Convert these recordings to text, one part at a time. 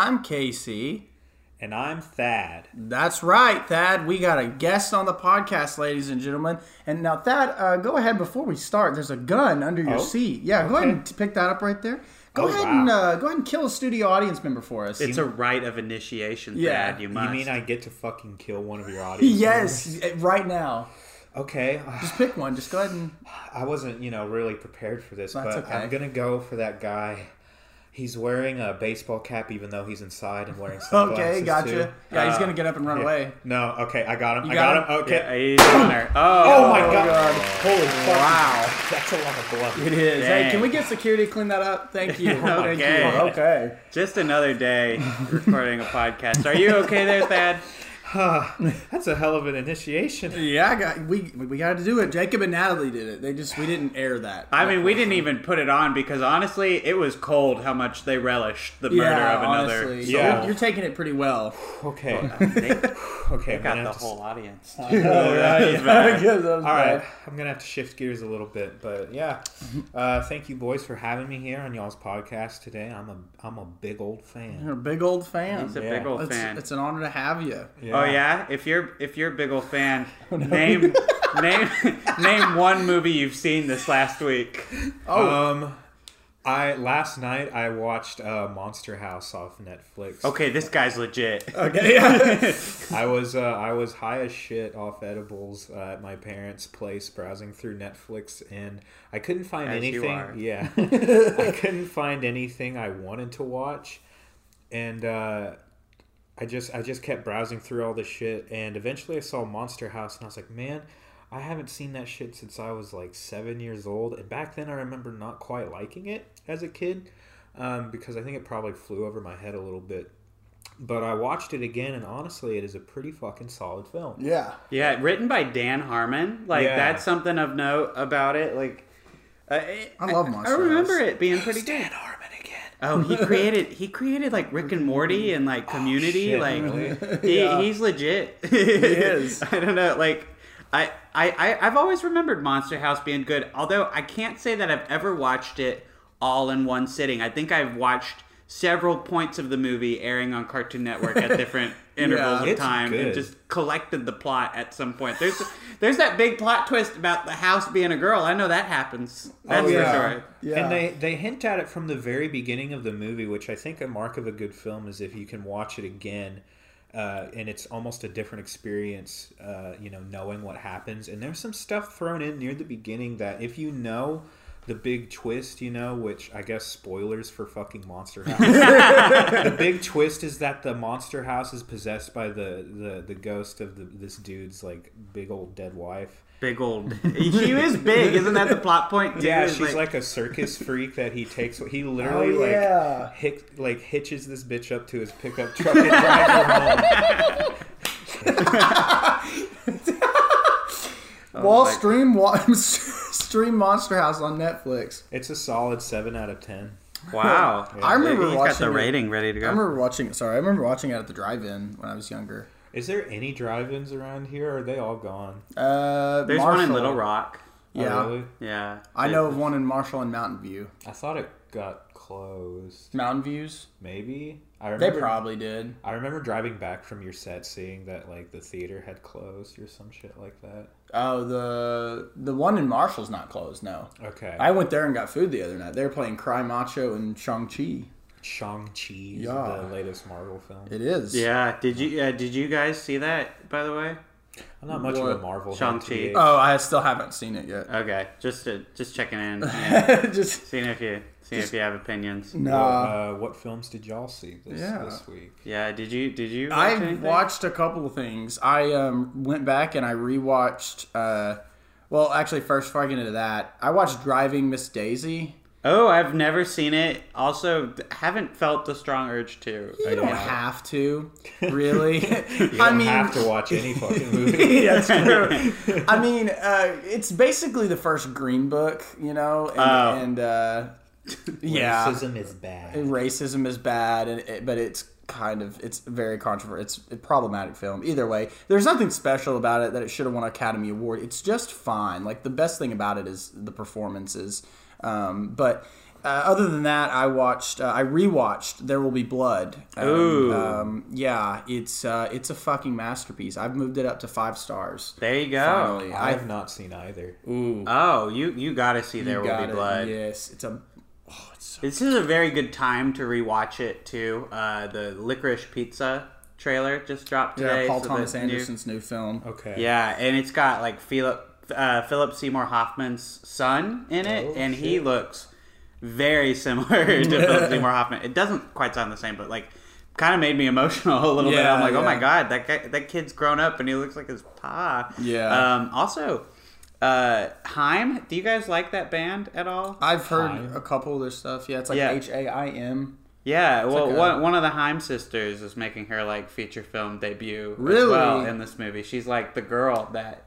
I'm Casey. And I'm Thad. That's right, Thad. We got a guest on the podcast, ladies and gentlemen. And now, Thad, uh, go ahead before we start. There's a gun under your Oh, seat. Yeah, go ahead and pick that up right there. Go Oh, ahead wow. and uh, go ahead and kill a studio audience member for us. It's a rite of initiation, Yeah. Thad. You You mean I get to fucking kill one of your audience? yes, right now. Okay. Just pick one. Just go ahead and. I wasn't, you know, really prepared for this, That's but okay. I'm gonna go for that guy. He's wearing a baseball cap, even though he's inside and wearing some. Okay, sunglasses. gotcha. too. Yeah, he's Uh, gonna get up and run yeah. away. No, okay, I got him. You I got got, him. Okay. Yeah, he's on there. Oh, Oh, my god. God. Holy fuck. Wow. That's a lot of blood. It is. Hey, can we get security to clean that up? Thank you. Thank you. Okay. Just another day recording a podcast. Are you okay there, Thad? That's a hell of an initiation. Yeah, I got, we we got to do it. Jacob and Natalie did it. They just we didn't air that. I mean, we didn't even put it on because honestly, it was cold how much they relished the murder yeah, of another. honestly. So Yeah. you're, you're taking it pretty well. Okay. They Okay. I'm got gonna the have to- whole audience. Oh, All All right, I'm gonna have to shift gears a little bit, but yeah, uh, thank you boys for having me here on y'all's podcast today. I'm a I'm a big old fan. You're a big old fan. He's a Yeah. big old It's, fan. it's an honor to have you. Oh yeah, if you're if you're a big old fan, name name name one movie you've seen this last week. Oh, Um, I last night I watched uh, Monster House off Netflix. Okay, this guy's legit. okay. Yeah. I was uh, I was high as shit off edibles uh, at my parents' place, browsing through Netflix, and I couldn't find As anything. Yeah, I couldn't find anything I wanted to watch, and uh, I just I just kept browsing through all the shit, and eventually I saw Monster House, and I was like, man. I haven't seen that shit since I was like seven years old, and back then I remember not quite liking it as a kid, um, because I think it probably flew over my head a little bit. But I watched it again, and honestly, it is a pretty fucking solid film. yeah. Yeah, written by Dan Harmon. Like Yeah. that's something of note about it. Like, uh, it- I love I Monster remember House. it being pretty good. Harmon again. Oh, he created he created like Rick and Morty and like Community. Oh, shit, like really? he, Yeah. he's legit. He is. I don't know. Like I I I've always remembered Monster House being good. Although I can't say that I've ever watched it all in one sitting. I think I've watched several points of the movie airing on Cartoon Network at different intervals of It's time and just collected the plot at some point. There's there's that big plot twist about the house being a girl. I know that happens. That's Oh, yeah. for sure. Yeah. And they, they hint at it from the very beginning of the movie, which I think a mark of a good film is if you can watch it again. Uh, and it's almost a different experience, uh, you know, knowing what happens. And there's some stuff thrown in near the beginning that if you know the big twist, you know, which I guess spoilers for fucking Monster House. the big twist is that the monster house is possessed by the, the, the ghost of the, this dude's like big old dead wife. Big old. she is big, isn't that the plot point? Too? Yeah, she's like, a circus freak that he takes. He oh, literally Oh, yeah. like hic, like hitches this bitch up to his pickup truck and drives her home. Well, my- oh, stream wa- stream Monster House on Netflix. It's a solid seven out of ten. wow. I remember He's watching got the it- rating ready to go. I remember watching. Sorry, I remember watching it at the drive-in when I was younger. Is there any drive-ins around here? Or are they all gone? Uh, There's one in Little Rock. Oh, Yeah, really? Yeah. I know of one in Marshall and Mountain View. I thought it got closed. Mountain Views. Maybe. I remember, They probably did. I remember driving back from your set, seeing that like the theater had closed or some shit like that. Oh, the the one in Marshall's not closed. No, Okay. I went there and got food the other night. They were playing Cry Macho and Shang Chi. Shang Chi, Yeah. the latest Marvel film. It is. Yeah. Did you uh, did you guys see that by the way? I'm not much of a Marvel. head, Shang-Chi. TH. Oh, I still haven't seen it yet. Okay. Just to, just checking in, yeah. Just seeing if you seeing if you have opinions. no. Well, uh, what films did y'all see this, Yeah. this week? Yeah. Did you did you? Watch I anything? watched a couple of things. I um, went back and I rewatched. Uh, well, actually, first before I get into that, I watched Driving Miss Daisy. Oh, I've never seen it. Also, haven't felt the strong urge to. You don't have to, really. You I don't mean, have to watch any fucking movie. that's true. I mean, uh, it's basically the first Green Book, you know, and, Oh. and uh, yeah, Racism is bad. racism is bad, and it, but it's kind of it's very controversial. It's a problematic film. Either way, there's nothing special about it that it should have won an Academy Award. It's just fine. Like the best thing about it is the performances. Um, but uh, other than that, I watched. Uh, I rewatched There Will Be Blood. Um, Ooh. Um, yeah, it's uh, it's a fucking masterpiece. I've moved it up to five stars. There you go. Finally, I have not seen either. Ooh, Oh, you you got to see There you Will Be it. Blood. Yes, it's a. Oh, it's so. This is a very good time to rewatch it too. Uh, the Licorice Pizza trailer just dropped today. Yeah, Paul so Thomas the new- Anderson's new film. Okay. Yeah, and it's got like Philip uh, Philip Seymour Hoffman's son in it, Oh, and he looks very similar to Philip Seymour Hoffman. It doesn't quite sound the same, but like kind of made me emotional a little bit. I'm like, oh my god, that guy, that kid's grown up and he looks like his pa. Yeah. Um, also, uh, Haim, do you guys like that band at all? I've heard Haim. a couple of their stuff. Yeah, it's like H A I M. Yeah, well, like a- one, one of the Haim sisters is making her like feature film debut as Really? well in this movie. She's like the girl that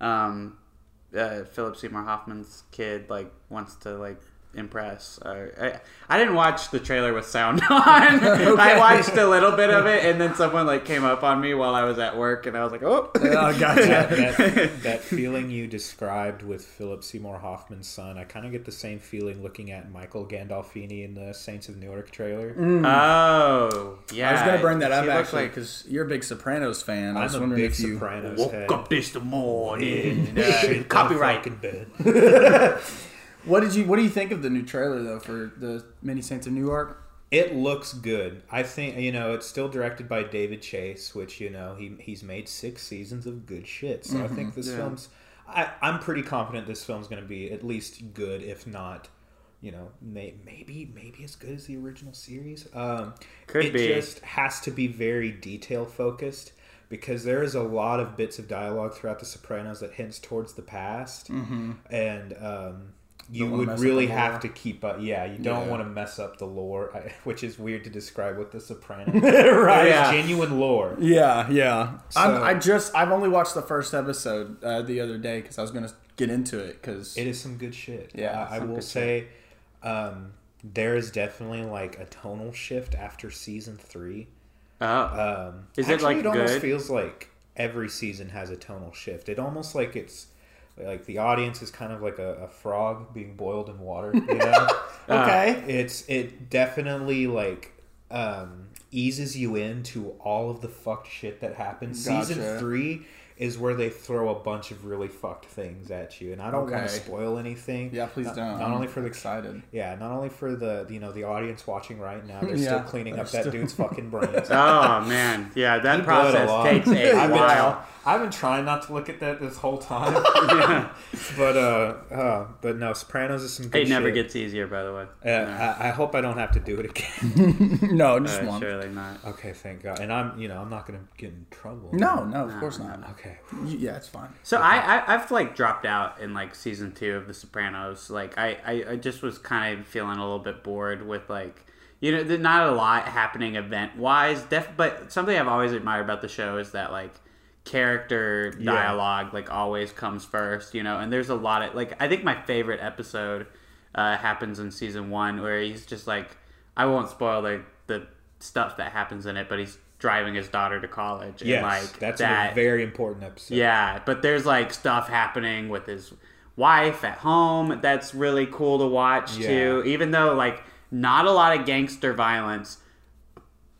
um, uh, Philip Seymour Hoffman's kid like wants to like impress. Uh, I, I didn't watch the trailer with sound on. I watched a little bit of it, and then someone like came up on me while I was at work, and I was like, oh, Oh, gotcha. that, that, that feeling you described with Philip Seymour Hoffman's son, I kind of get the same feeling looking at Michael Gandolfini in the Saints of Newark trailer. oh, yeah. I was gonna bring that up She looks actually like- because you're a big Sopranos fan. I I'm was a wondering big if you. Sopranos Woke head. up this morning. Shit, uh, in copyright. fucking bed. What did you What do you think of the new trailer though for the Many Saints of Newark? It looks good. I think you know it's still directed by David Chase, which you know he he's made six seasons of good shit. So I think this yeah. film's. I, I'm pretty confident this film's going to be at least good, if not, you know, may, maybe maybe as good as the original series. Um, Could it be. just has to be very detail focused because there is a lot of bits of dialogue throughout The Sopranos that hints towards the past, mm-hmm. and um, you would really have to keep up. Yeah, you don't Yeah. want to mess up the lore, I, which is weird to describe with The Sopranos. right? Yeah. Genuine lore. Yeah, yeah. I'm, So- I just I've only watched the first episode uh, the other day because I was gonna get into it because It is some good shit. Yeah, I, I will say, um, there is definitely like a tonal shift after season three. Oh. Um, Is it, like, it almost good? feels like every season has a tonal shift. It almost like it's like the audience is kind of like a, a frog being boiled in water. You know, okay. it's it definitely like um, eases you into all of the fucked shit that happens. Season three is where they throw a bunch of really fucked things at you, and I don't want to spoil anything. yeah, please Not- don't. Not only for the excited. yeah, not only for the you know the audience watching right now, they're Yeah, still cleaning they're up that dude's fucking brains. Oh man, yeah, that He bled a process takes a I've been, while. I've been trying not to look at that this whole time, but uh, uh, but no, Sopranos is some good It never shit. gets easier, by the way. Uh, I, I hope I don't have to do it again. no, just Uh, one. surely not. okay, thank God. And I'm you know I'm not gonna get in trouble. No, no, of course not. Okay. You- Yeah, it's fine. So I, I I've like dropped out in like season two of The Sopranos. Like I I, I just was kind of feeling a little bit bored with like you know there's not a lot happening event wise. Def but something I've always admired about the show is that like character Yeah. dialogue like always comes first. You know, and there's a lot of like I think my favorite episode uh, happens in season one where he's just like I won't spoil the the stuff that happens in it, but he's driving his daughter to college and like that's that a very important episode. yeah, but there's like stuff happening with his wife at home that's really cool to watch Yeah. too. Even though like not a lot of gangster violence,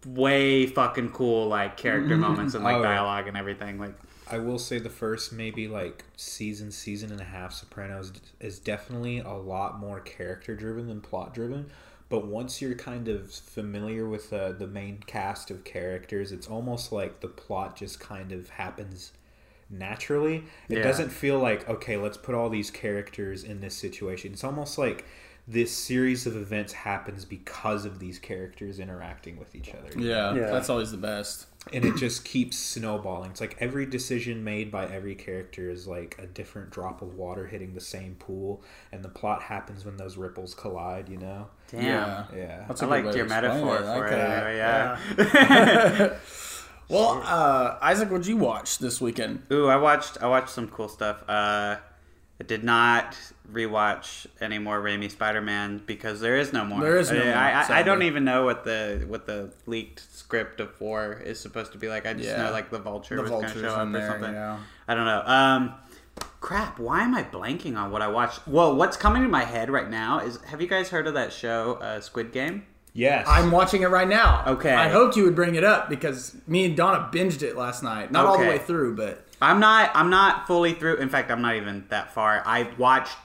way fucking cool like character moments and like Oh, yeah. dialogue and everything. Like I will say the first maybe like season, season and a half Sopranos is definitely a lot more character driven than plot driven. But once you're kind of familiar with uh, the main cast of characters, it's almost like the plot just kind of happens naturally. It Yeah. doesn't feel like okay, let's put all these characters in this situation. It's almost like this series of events happens because of these characters interacting with each other. Yeah, Yeah. that's always the best. And it just keeps snowballing. It's like every decision made by every character is like a different drop of water hitting the same pool, and the plot happens when those ripples collide. You know? damn. Yeah. Yeah. That's I a good liked your metaphor it. For like it. that. anyway, Yeah. Well, uh, Isaac, what'd you watch this weekend? Ooh, I watched I watched some cool stuff. Uh, I did not rewatch any more Raimi Spider Man because there is no more. There is no I, more, I, I, I don't even know what the what the leaked script of four is supposed to be like. I just Yeah. know like the vulture The was going to show up in or there, something. yeah. I don't know. Um, crap. Why am I blanking on what I watched? Well, what's coming to my head right now is Have you guys heard of that show, uh, Squid Game? Yes. I'm watching it right now. Okay. I hoped you would bring it up because me and Donna binged it last night. Not all the way through, but I'm not. I'm not fully through. In fact, I'm not even that far. I watched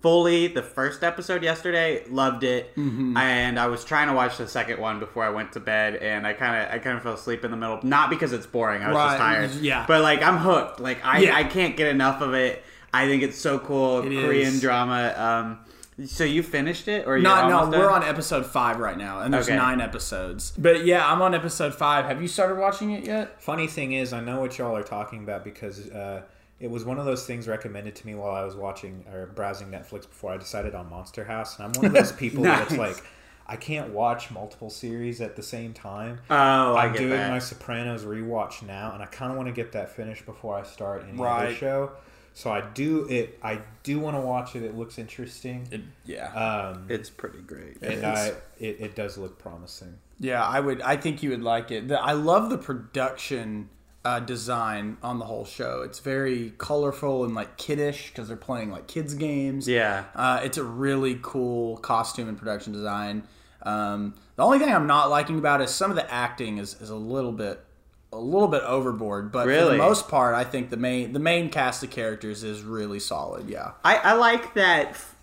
fully the first episode yesterday. Loved it, Mm-hmm. and I was trying to watch the second one before I went to bed, and I kind of I kind of fell asleep in the middle. Not because it's boring. I was Right, just tired. yeah. But like I'm hooked. Like I Yeah. I can't get enough of it. I think it's so cool. It Korean is. drama. Um, so you finished it, or you no, no, we're done? on episode five right now, and there's Okay. nine episodes. But yeah, I'm on episode five. Have you started watching it yet? Funny thing is, I know what y'all are talking about because uh, it was one of those things recommended to me while I was watching or browsing Netflix before I decided on Monster House, and I'm one of those people that's like, I can't watch multiple series at the same time. Oh, I I'm get doing that. my Sopranos rewatch now, and I kind of want to get that finished before I start any other show. So I do it. I do want to watch it. It looks interesting, yeah. um, It's pretty great. and. I it, it does look promising. Yeah, I would. I think you would like it. The, I love the production uh, design on the whole show. It's very colorful and like kiddish because they're playing like kids games. Yeah. uh, it's a really cool costume and production design. Um, the only thing I'm not liking about it is some of the acting is, is a little bit a little bit overboard. But for the most part, I think the main the main cast of characters is really solid. Yeah. I, I like that f-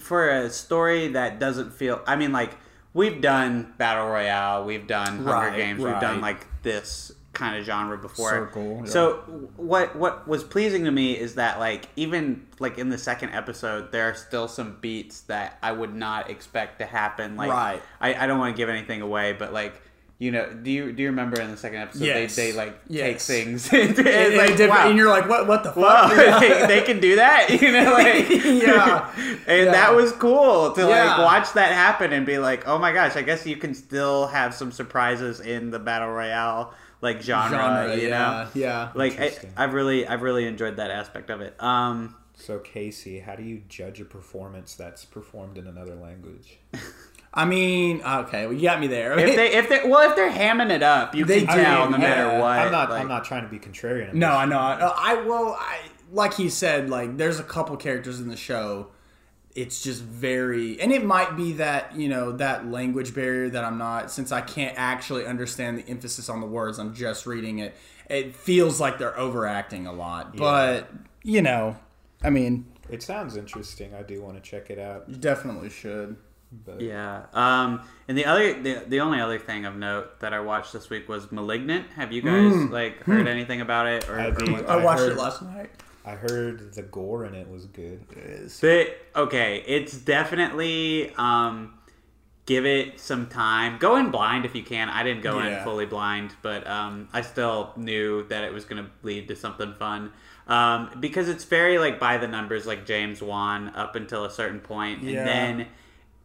for a story that doesn't feel. I mean, like we've done battle royale, we've done Hunger Right, Games, we've done like this kind of genre before. Circle, yeah. So what what was pleasing to me is that like even like in the second episode, there are still some beats that I would not expect to happen. Like Right. I, I don't want to give anything away, but like. You know, do you do you remember in the second episode Yes. they, they like take things and, And, it's like, different- wow. and you're like, what? What the fuck? Yeah. they, they can do that, you know, like Yeah. and Yeah. that was cool to like watch that happen and be like, oh my gosh, I guess you can still have some surprises in the battle royale like genre, Genre, you yeah, know, yeah. Like I, I've really, I've really enjoyed that aspect of it. Um, So Casey, how do you judge a performance that's performed in another language? I mean, okay, well, you got me there. if they, if they, well, if they're hamming it up, you They can do, tell no matter yeah. what. I'm not. like- I'm not trying to be contrarian. No, I know. I, I well, I like he said, like there's a couple characters in the show. It's just very, and it might be that you know that language barrier that I'm not, since I can't actually understand the emphasis on the words. I'm just reading it. It feels like they're overacting a lot, but you know, I mean, It sounds interesting. I do want to check it out. you definitely should. But Yeah. Um, and the other, the, the only other thing of note that I watched this week was *Malignant*. Have you guys like heard anything about it? Or, I or did. what- I watched heard- it last night. I heard the gore in it was good. But okay, it's definitely um, give it some time. Go in blind if you can. I didn't go in fully blind, but um, I still knew that it was going to lead to something fun. Um, because it's very like by the numbers, like James Wan up until a certain point, and Yeah. then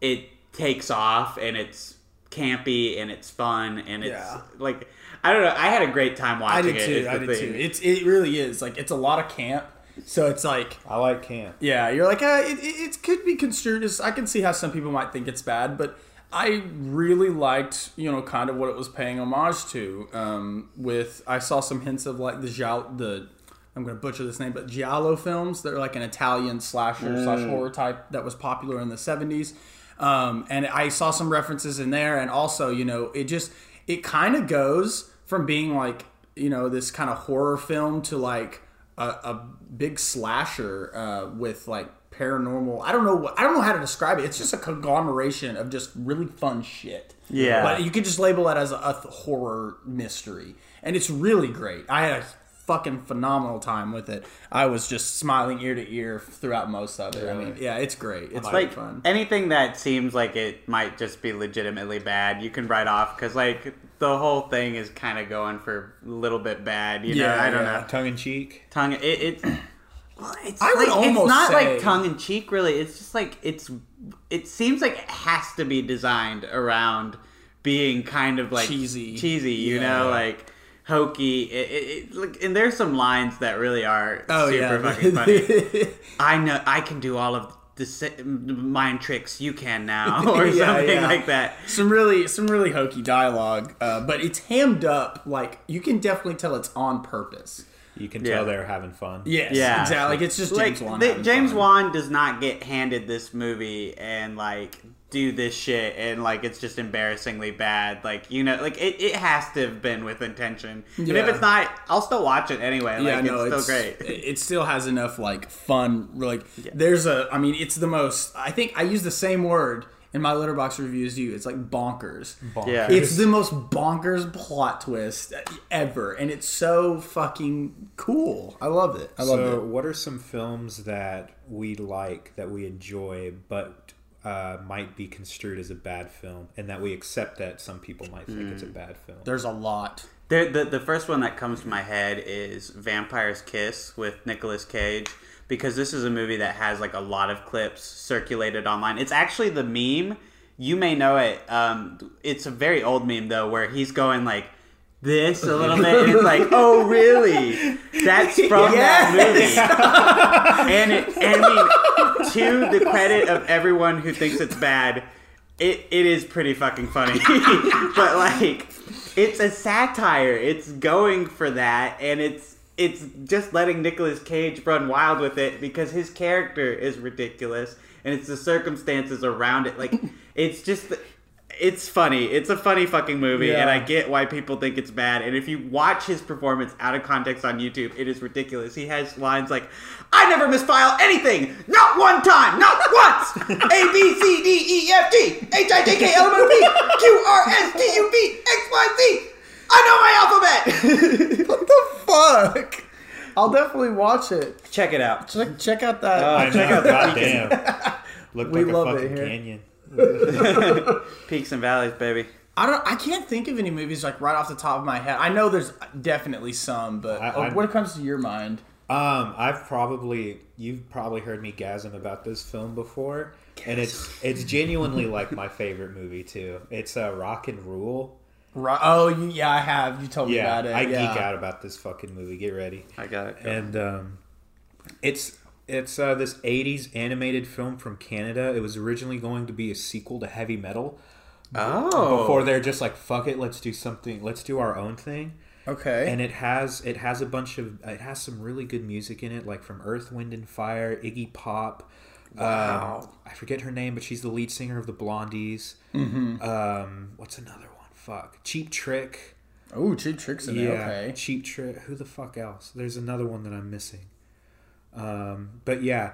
it takes off and it's campy and it's fun and it's Yeah. like I don't know. I had a great time I watching did it. too. is I did thing. too. It's it really is like it's a lot of camp. So it's like I like camp. Yeah, you're like, uh, it, it, it could be construed as. I can see how some people might think it's bad, but I really liked, you know, kind of what it was paying homage to. Um, with I saw some hints of like the Giallo, the I'm going to butcher this name, but Giallo films. They're like an Italian slasher slash horror type that was popular in the 70s. Um, and I saw some references in there, and also, you know, it just it kind of goes from being like you know this kind of horror film to like a, a big slasher uh, with like paranormal. I don't know what I don't know how to describe it. It's just a conglomeration of just really fun shit. Yeah. but you could just label it as a, a horror mystery, and it's really great. I had a fucking phenomenal time with it. I was just smiling ear to ear throughout most of it. I mean, yeah, it's great. It's very like fun. anything that seems like it might just be legitimately bad, you can write off because like the whole thing is kind of going for a little bit bad. You know, Yeah, I don't yeah. know. Tongue in cheek. Tongue. It, it's well, it's I would like, almost it's not say- like tongue in cheek. Really, it's just like it's. It seems like it has to be designed around being kind of like Cheesy. cheesy. You Yeah. know, like hokey. It, it, it, like, and there's some lines that really are Oh super yeah, fucking funny. I know I can do all of the mind tricks you can now, or Yeah, something yeah. like that. some really some really hokey dialogue, uh, but it's hammed up. Like you can definitely tell it's on purpose. You can Yeah. tell they're having fun. Yes, Yeah. exactly. Like it's just James like Wan. the- James fun. Wan does not get handed this movie and like do this shit and like it's just embarrassingly bad. Like you know, like it, it has to have been with intention. And if it's not, I'll still watch it anyway. Like yeah, no, it's still great. It it still has enough like fun. Like there's a. I mean, it's the most. I think I use the same word in my Letterboxd reviews as you. It's like bonkers. Yeah. It's the most bonkers plot twist ever, and it's so fucking cool. I love it. I love so, it. what are some films that we like, that we enjoy, but uh, might be construed as a bad film, and that we accept that some people might think it's a Hmm. bad film? There's a lot. There, the the first one that comes to my head is Vampire's Kiss with Nicolas Cage because this is a movie that has like a lot of clips circulated online. It's actually the meme. You may know it. Um, it's a very old meme though, where he's going like this a little bit, and it's like, oh really? That's from that movie. and it, and I mean, to the credit of everyone who thinks it's bad, it, it is pretty fucking funny. but like, it's a satire. It's going for that, and it's it's just letting Nicolas Cage run wild with it because his character is ridiculous, and it's the circumstances around it. Like, it's just. It's funny. It's a funny fucking movie, and I get why people think it's bad. And if you watch his performance out of context on YouTube, it is ridiculous. He has lines like, "I never misfile anything, not one time, not once. A B C D E F G H I J K L M N O P Q R S T U V X Y Z. I know my alphabet." What the fuck? I'll definitely watch it. Check it out. Check, check out that. Oh, I know, goddamn. Looked We like a love it fucking here. canyon. Peaks and valleys, baby. I don't. I can't think of any movies like right off the top of my head. I know there's definitely some, but I- I- what comes to your mind? Um, I've probably you've probably heard me gasm about this film before, and it's it's genuinely like my favorite movie too. It's uh, Rock and Rule. Right. Oh, you, yeah, I have. You told me about it. I yeah. geek out about this fucking movie. Get ready. I got it. And um, it's it's uh, this '80s animated film from Canada. It was originally going to be a sequel to Heavy Metal. oh, Before they're just like, fuck it, let's do something. Let's do our own thing. Okay. and it has it has a bunch of it has some really good music in it like from earth wind and fire iggy pop wow i forget her name but she's the lead singer of the blondies mm-hmm. um, what's another one fuck cheap trick oh, cheap tricks in yeah there. Okay. cheap trick who the fuck else there's another one that i'm missing um, but yeah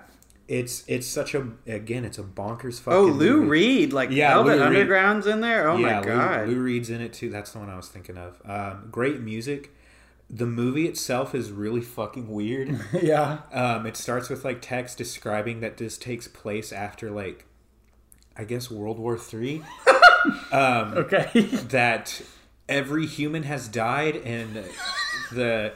it's it's such a again it's a bonkers fucking oh, Lou movie. Reed, like Yeah, Velvet Lou Reed. Underground's in there. Oh yeah, my god. Lou, Lou Reed's in it too. That's the one I was thinking of. Um, great music. The movie itself is really fucking weird. yeah. um, it starts with like text describing that this takes place after like, I guess World War Three. um, Okay. that every human has died, and the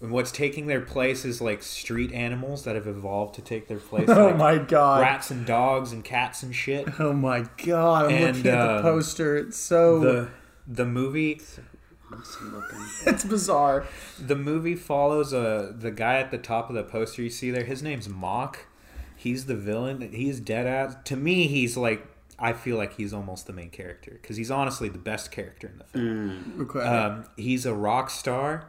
what's taking their place is like street animals that have evolved to take their place. oh like my god. Rats and dogs and cats and shit. Oh my god. I'm And, looking at the um, poster. It's so. The the movie it's bizarre. The movie follows uh, the guy at the top of the poster you see there. His name's Mok. He's the villain. He's dead ass. To me, he's like I feel like he's almost the main character because he's honestly the best character in the film. Okay. Um, he's a rock star,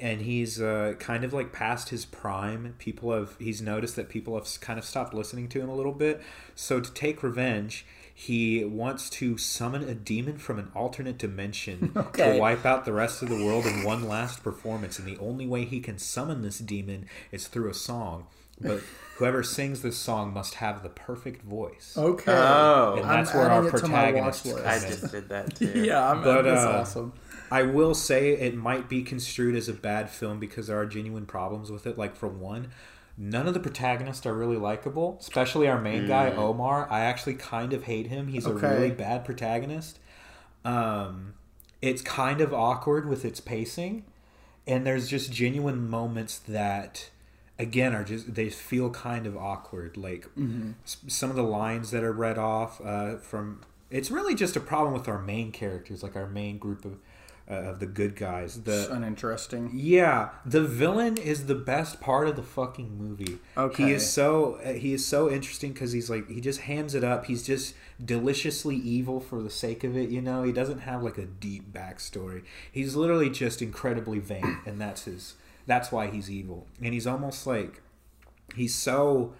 and he's uh, kind of like past his prime. People have he's noticed that people have kind of stopped listening to him a little bit. So to take revenge, he wants to summon a demon from an alternate dimension Okay. to wipe out the rest of the world in one last performance. And the only way he can summon this demon is through a song. But whoever sings this song must have the perfect voice. okay. Oh. and I'm that's where our adding it watch protagonist. I just did that too. yeah, I'm, But, that's uh, awesome. I will say it might be construed as a bad film because there are genuine problems with it. Like for one, none of the protagonists are really likable, especially our main guy Omar. I actually kind of hate him. He's Okay. a really bad protagonist. Um, it's kind of awkward with its pacing, and there's just genuine moments that again are just they feel kind of awkward like s- some of the lines that are read off uh, from it's really just a problem with our main characters like our main group of uh, of the good guys the Uninteresting. yeah, the villain is the best part of the fucking movie. Okay. he is so uh, he is so interesting because he's like he just hands it up. He's just deliciously evil for the sake of it. You know, he doesn't have like a deep backstory. He's literally just incredibly vain, and that's his That's why he's evil, and he's almost like he's so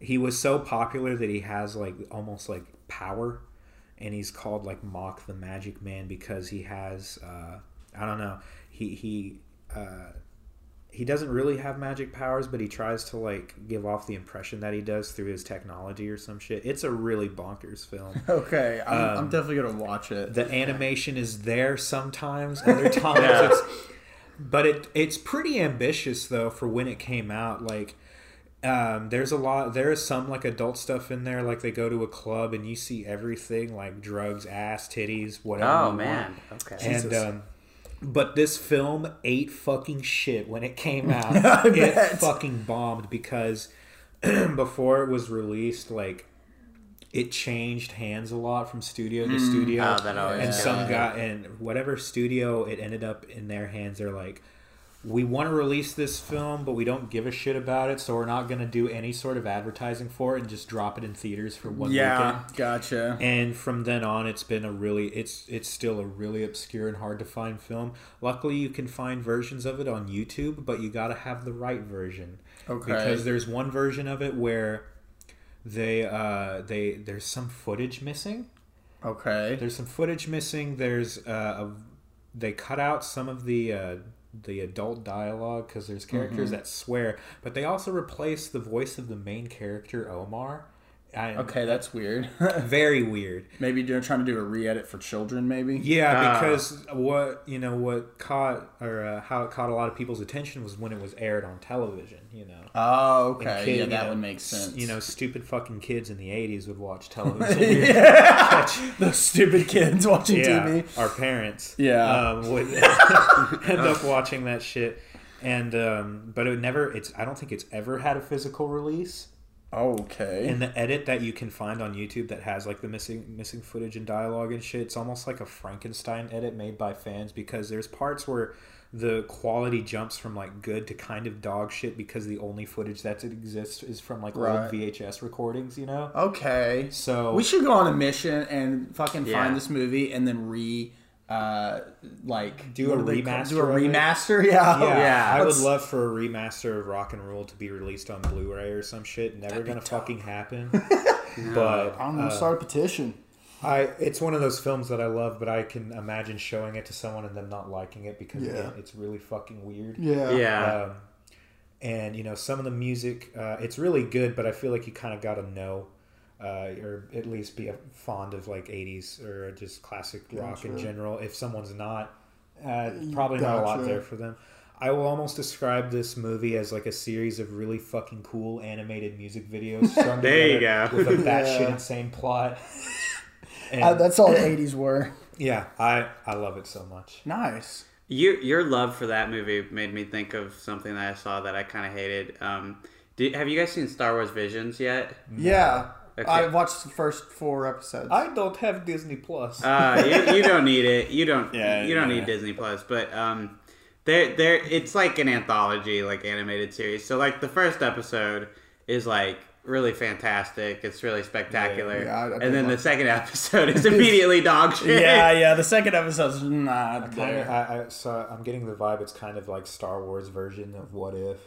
he was so popular that he has like almost like power, and he's called like Mok the Magic Man because he has uh, I don't know he he. Uh, he doesn't really have magic powers, but he tries to like give off the impression that he does through his technology or some shit. It's a really bonkers film. Okay, I'm, I'm definitely gonna watch it. The animation is there sometimes, other times Yeah. it's but it it's pretty ambitious though for when it came out. Like um, there's a lot there is some like adult stuff in there, like they go to a club and you see everything like drugs, ass, titties, whatever. Oh you want. man. Okay. And Jesus. um, but this film ate fucking shit when it came out. I it bet. fucking bombed because before it was released, like it changed hands a lot from studio to studio. Oh, that always and does. some guy and whatever studio it ended up in their hands, they're like, we want to release this film, but we don't give a shit about it, so we're not going to do any sort of advertising for it and just drop it in theaters for one yeah, weekend gotcha. and from then on it's been a really it's it's still a really obscure and hard to find film luckily you can find versions of it on youtube but you got to have the right version Okay. because there's one version of it where they uh they there's some footage missing Okay. there's some footage missing there's uh a, they cut out some of the uh the adult dialogue because there's characters Mm-hmm. that swear but they also replace the voice of the main character omar I, Okay, that's weird. very weird maybe they're trying to do a re-edit for children. Maybe. Yeah, Ah. because what you know, what caught or uh, how it caught a lot of people's attention was when it was aired on television. You know, Oh, okay. kid- yeah, that know, would make sense. You know, stupid fucking kids in the '80s would watch television. yeah. those stupid kids watching yeah, TV. our parents, Yeah. um, would end up watching that shit. And um, but it never. It's. I don't think it's ever had a physical release. Oh, okay. And the edit that you can find on YouTube that has like the missing missing footage and dialogue and shit, it's almost like a Frankenstein edit made by fans because there's parts where the quality jumps from like good to kind of dog shit because the only footage that exists is from like Right. old VHS recordings, you know. okay. So We should go on a mission and fucking Yeah. find this movie and then re, uh, like Do a do call- remaster Do a remaster, yeah. yeah, yeah. I would love for a remaster of Rock and Rule to be released on Blu-ray or some shit. Never gonna fucking happen. But I'm gonna uh, start a petition. I it's one of those films that I love, but I can imagine showing it to someone and them not liking it because Yeah. again, it's really fucking weird. Yeah. Yeah. Um, and you know, some of the music, uh, it's really good, but I feel like you kind of got to know, uh, or at least be a, fond of like '80s or just classic rock in general. If someone's not, uh, probably not a lot there for them. I will almost describe this movie as like a series of really fucking cool animated music videos strung There you go. with a batshit Yeah. insane plot. And, Uh, that's all the '80s were. yeah, I I love it so much. Nice. You, your love for that movie made me think of something that I saw that I kind of hated. Um, did, have you guys seen Star Wars Visions yet? Yeah. Okay. I watched the first four episodes. I don't have Disney Plus. Uh, you, you don't need it. You don't. Yeah, you don't yeah. need Disney Plus. But um, there, there. It's like an anthology, like animated series. So like the first episode is like really fantastic. It's really spectacular. Yeah, I- I and then the like- second episode is immediately dog shit. yeah, yeah. The second episode's not Kind there. I, I so I'm getting the vibe. It's kind of like Star Wars version of What If.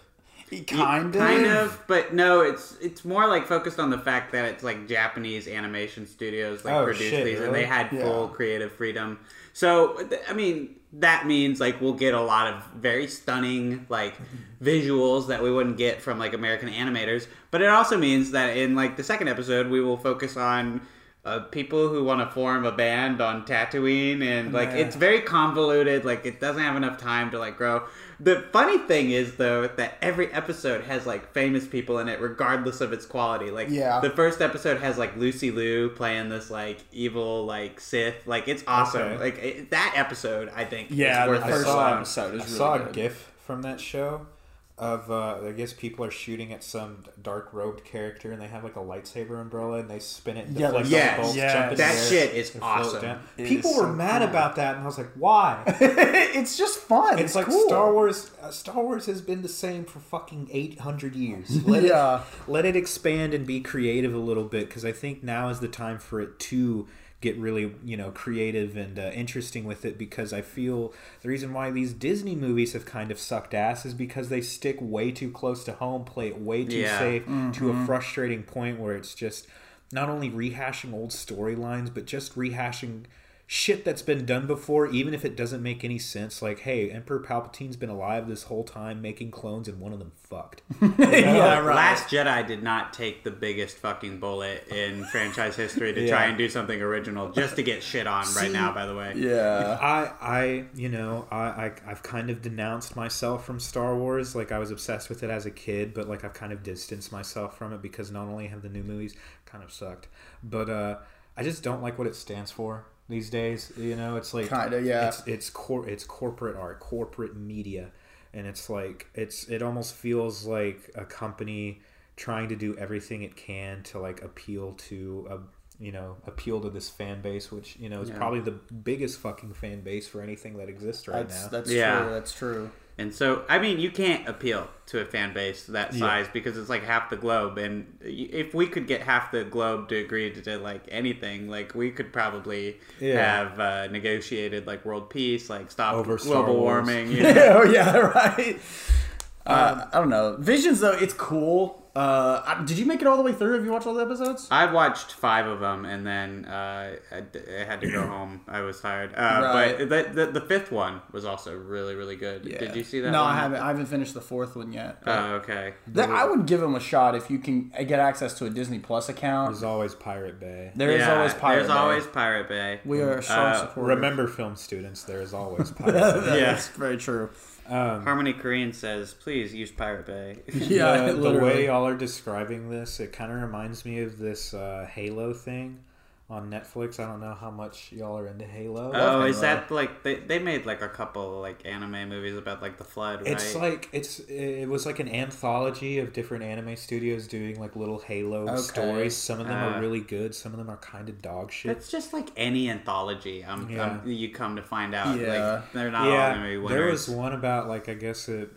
Kind of. kind of, but no, it's it's more like focused on the fact that it's like Japanese animation studios like Oh, produce shit, these, and they had Yeah. full creative freedom. So th- I mean, that means like we'll get a lot of very stunning like visuals that we wouldn't get from like American animators. But it also means that in like the second episode, we will focus on. Uh, people who want to form a band on Tatooine, and like Yeah. it's very convoluted. Like it doesn't have enough time to like grow. The funny thing is though that every episode has like famous people in it, regardless of its quality. Like Yeah. the first episode has like Lucy Liu playing this like evil like Sith. Like it's awesome. Okay. Like it, that episode, I think. Yeah, is worth the first time. episode is I really saw good. a GIF from that show of uh, I guess people are shooting at some dark robed character and they have like a lightsaber umbrella and they spin it. And Yeah, deflect yes, the bolts, yes. jump in That the air, shit is awesome. It People is were so mad cool. about that and I was like, why? it's just fun. It's like cool. Star Wars. Uh, Star Wars has been the same for fucking eight hundred years. Let Yeah. it let it expand and be creative a little bit because I think now is the time for it to get really you know creative and uh, interesting with it because I feel the reason why these Disney movies have kind of sucked ass is because they stick way too close to home, play it way too Yeah. safe to a frustrating point where it's just not only rehashing old storylines but just rehashing shit that's been done before even if it doesn't make any sense like hey emperor palpatine's been alive this whole time making clones and one of them fucked yeah, right. Last Jedi did not take the biggest fucking bullet in franchise history to try and do something original just to get shit on right now, by the way. yeah. I, I, you know, I, I, I've kind of denounced myself from Star Wars. Like I was obsessed with it as a kid, but like I've kind of distanced myself from it because not only have the new movies kind of sucked, but uh, I just don't like what it stands for these days. You know, it's like Kinda, yeah. It's it's cor- it's corporate art, corporate media, and it's like it's it almost feels like a company trying to do everything it can to like appeal to a you know appeal to this fan base which you know is Yeah. probably the biggest fucking fan base for anything that exists right That's now that's Yeah. true. That's true. And so, I mean, you can't appeal to a fan base that Yeah. size because it's like half the globe. And if we could get half the globe to agree to, to, like anything, like we could probably Yeah. have uh, negotiated like world peace, like stop Over global warming. You know? oh yeah, right. Uh, I don't know. Visions though, it's cool. Uh, did you make it all the way through? Have you watched all the episodes? I watched five of them and then uh, I, d- I had to go home. I was tired. Uh, Right. But the, the the fifth one was also really really good. Yeah. Did you see that? No, one? I haven't. I haven't finished the fourth one yet. Oh, okay. That- I would give them a shot if you can get access to a Disney Plus account. there's always pirate bay There is Yeah, always Pirate There's Bay. always Pirate Bay. We are a strong Uh, supporter. remember film students there is always pirate bay Yeah. That's very true. Harmony Korine says, "Please use Pirate Bay." Yeah, the, the way y'all are describing this it kind of reminds me of this uh, halo thing on netflix i don't know how much y'all are into halo Oh, is Halo. that like they, they made like a couple like anime movies about like the flood, right? It's like it's it was like an anthology of different anime studios doing like little Halo Okay. stories. Some of them Uh. are really good. Some of them are kind of dog shit. it's just like any anthology. Um, Yeah. um, you come to find out, Yeah. like they're not all gonna be winners. there was one about like I guess it.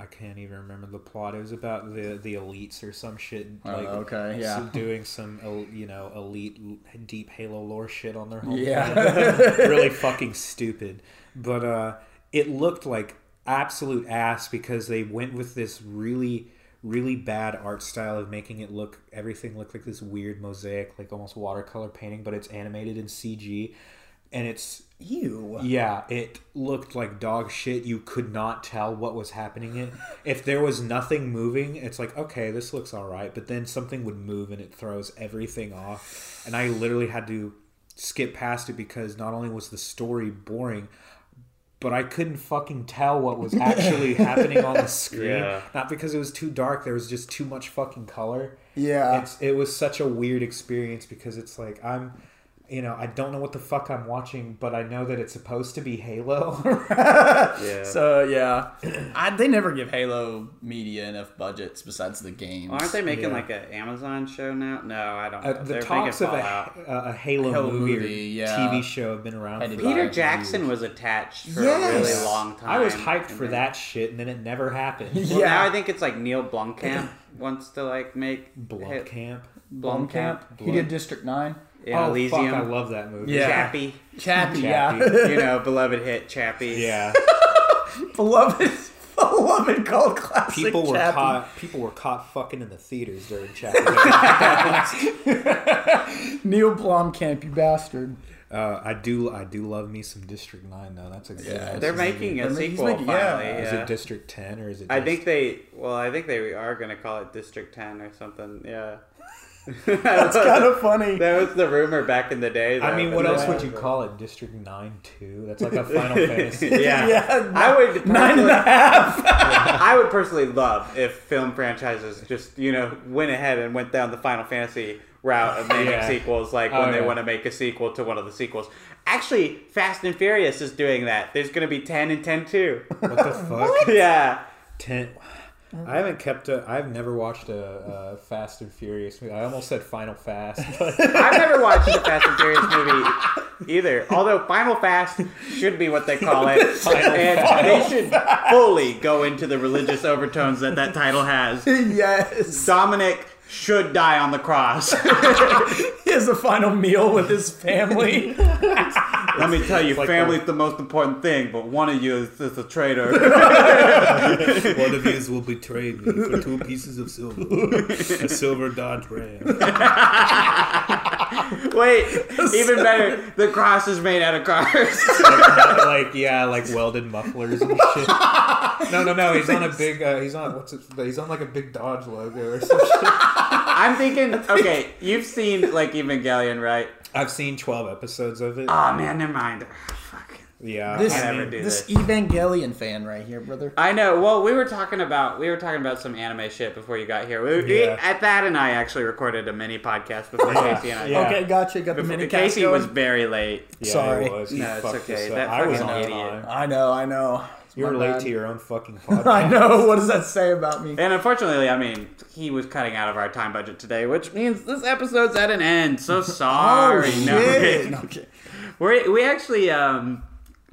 I can't even remember the plot. It was about the the elites or some shit. Oh, Like okay, yeah. so doing some you know elite deep Halo lore shit on their home. Yeah. really fucking stupid. But uh, it looked like absolute ass because they went with this really, really bad art style of making it look everything look like this weird mosaic, like almost watercolor painting, but it's animated in CG. And it's Ew. yeah, it looked like dog shit. You could not tell what was happening. It if there was nothing moving, it's like okay, this looks all right. But then something would move and it throws everything off. And I literally had to skip past it because not only was the story boring, but I couldn't fucking tell what was actually happening on the screen. Yeah. Not because it was too dark. There was just too much fucking color. Yeah. It's it was such a weird experience because it's like I'm you know, I don't know what the fuck I'm watching, but I know that it's supposed to be Halo. yeah. So yeah, I, they never give Halo media enough budgets besides the games. Aren't they making Yeah. like an Amazon show now? No, I don't. Know. Uh, the They're talks of a, Fallout. a, a Halo, Halo movie, movie, or yeah. TV show have been around for Peter like Jackson years. was attached for Yes. a really long time. I was hyped for then- that shit, and then it never happened. Well, Yeah. now I think it's like Neil Blomkamp wants to like make Blumkamp. Blomkamp. He did District Nine. In oh Elysium. fuck! I love that movie. Yeah. Chappie, Chappie, Chappie. yeah. you know, beloved hit Chappie. yeah. beloved, beloved cult classic. People were Chappie. caught. People were caught fucking in the theaters during Chappie. Neil Blomkamp, you bastard. uh, I do. I do love me some District Nine though. That's a good. Yeah, They're This is- making a they're sequel making- yeah. finally. Is it District Ten or is it? I just- think they. Well, I think they are going to call it District Ten or something. Yeah. That's kind of funny. That was the rumor back in the day. I mean, but what else would you call it? District Nine Two? That's like a Final Fantasy. Yeah. Yeah, I would Nine and personally- I would personally love if film franchises just you know went ahead and went down the Final Fantasy route of making Yeah. sequels, like Oh, when they want to make a sequel to one of the sequels. Actually, Fast and Furious is doing that. There's going to be ten and ten too. What the fuck? yeah. Ten. Oh. I haven't kept a. I've never watched a, a Fast and Furious movie. I almost said Final Fast, but I've never watched a Fast and Furious movie either. Although Final Fast should be what they call it, and they should fully go into the religious overtones that that title has. yes. Dominic should die on the cross. he has a final meal with his family. Let me tell you, like family's the most important thing, but one of you is, is a traitor. One of you will betray me for two pieces of silver, a silver Dodge Ram. Wait, even better, the cross is made out of cars. like, like, yeah, like welded mufflers and shit. No, no, no. He's on a big. Uh, he's on what's it? He's on like a big Dodge logo or some shit. I'm thinking, okay, you've seen like Evangelion, right? I've seen twelve episodes of it. Oh man, never mind. Fuck. yeah, This, I I never mean, do this this. Evangelion fan right here, brother. I know. Well, we were talking about we were talking about some anime shit before you got here. We, we- Yeah. Uh, at that and I actually recorded a mini podcast before Casey and I. Yeah. Okay, gotcha. Got the Before- mini cast Casey was very late. yeah, Sorry. It was. He No, it's okay. That I was fucking on idiot. time. I know, I know. It's You were late bad. to your own fucking podcast. I know. What does that say about me? And unfortunately, I mean, he was cutting out of our time budget today, which means this episode's at an end. So sorry. oh, no, shit. Okay. we we actually um,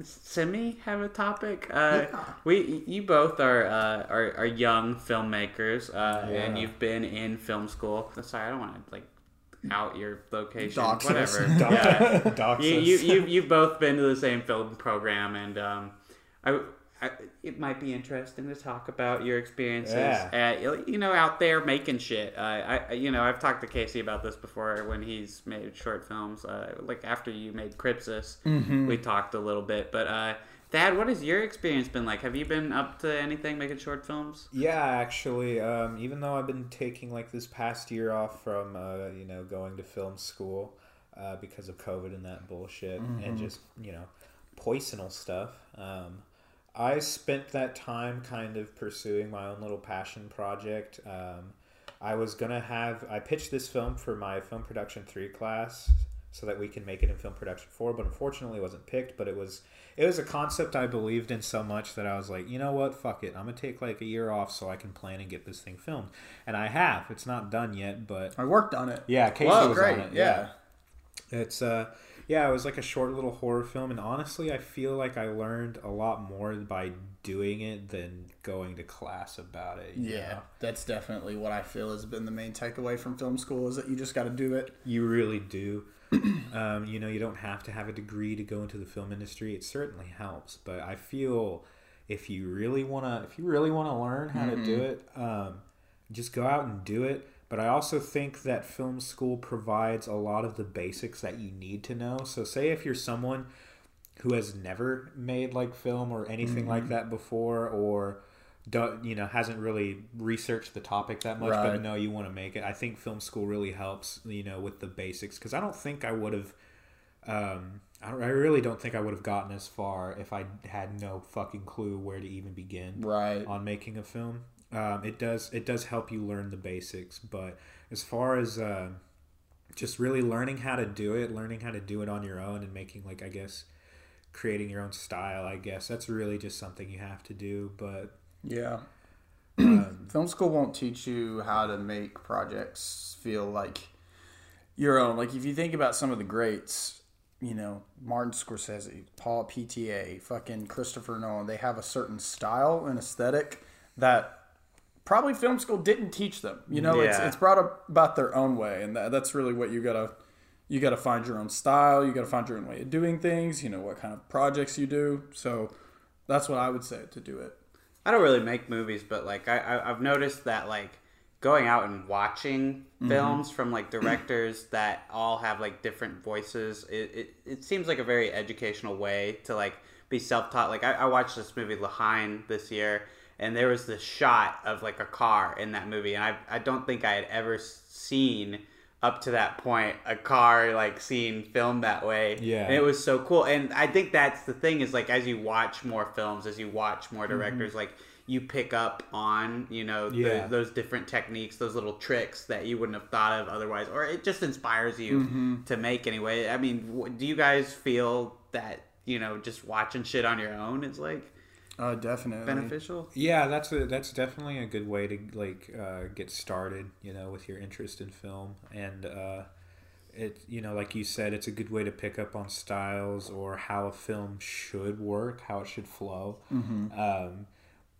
Simi have a topic. Uh, We you both are uh, are, are young filmmakers, uh, and you've been in film school. Sorry, I don't want to like out your location. Doxus. whatever. Dox- yeah. Dox you, us. you, you, you've both been to the same film program, and um, I, I, it might be interesting to talk about your experiences, Yeah. at, you know, out there making shit. Uh, I, you know, I've talked to Casey about this before when he's made short films. Uh, like after you made Crypsis, Mm-hmm. we talked a little bit. But uh, Thad, what has your experience been like? Have you been up to anything making short films? Yeah, actually, um, even though I've been taking like this past year off from uh, you know going to film school uh, because of COVID and that bullshit and just you know poisonal stuff, um, I spent that time kind of pursuing my own little passion project. Um, I was gonna have I pitched this film for my film production three class so that we can make it in film production four, but unfortunately it wasn't picked. But it was it was a concept I believed in so much that I was like, you know what, fuck it, I'm gonna take like a year off so I can plan and get this thing filmed, and I have. It's not done yet, but I worked on it. yeah, Casey Whoa, was great. on it. yeah. It's uh yeah, it was like a short little horror film and honestly I feel like I learned a lot more by doing it than going to class about it. Yeah, know? that's definitely what I feel has been the main takeaway from film school is that you just got to do it. You really do. um, you know, you don't have to have a degree to go into the film industry. It certainly helps, but I feel if you really wanna if you really wanna learn how to do it, um, just go out and do it. But I also think that film school provides a lot of the basics that you need to know. So, say if you're someone who has never made like film or anything like that before, or you know hasn't really researched the topic that much, but Right. know you want to make it. I think film school really helps. You know, with the basics because I don't think I would have. Um, I, I really don't think I would have gotten as far if I had no fucking clue where to even begin Right. on making a film. Um, it does it does help you learn the basics, but as far as uh, just really learning how to do it, learning how to do it on your own, and making like I guess creating your own style, I guess that's really just something you have to do. But Yeah. um, Film school won't teach you how to make projects feel like your own. Like if you think about some of the greats, you know, Martin Scorsese, Paul PTA, fucking Christopher Nolan, they have a certain style and aesthetic that probably film school didn't teach them. You know, it's Yeah. it's brought about their own way, and that, that's really what you gotta you gotta find your own style. You gotta find your own way of doing things. You know what kind of projects you do. So that's what I would say to do it. I don't really make movies, but like I, I I've noticed that like going out and watching mm-hmm. films from like directors that all have like different voices, it, it, it seems like a very educational way to like be self taught. Like I, I watched this movie La Haine this year, and there was this shot of like a car in that movie, and I I don't think I had ever seen up to that point a car like seen filmed that way Yeah. and it was so cool and i think that's the thing is like as you watch more films as you watch more mm-hmm. directors like you pick up on you know Yeah. the, those different techniques those little tricks that you wouldn't have thought of otherwise or it just inspires you mm-hmm. to make anyway i mean w- do you guys feel that you know just watching shit on your own is like Oh, definitely. beneficial yeah, that's a that's definitely a good way to like uh, get started. You know, with your interest in film and. Uh, it you know like you said it's a good way to pick up on styles or how a film should work how it should flow um,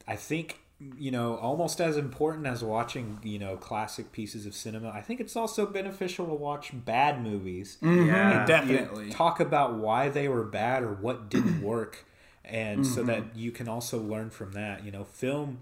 i think you know, almost as important as watching, you know, classic pieces of cinema. I think it's also beneficial to watch bad movies. Yeah. You definitely. talk about why they were bad or what didn't work, and so that you can also learn from that. You know, film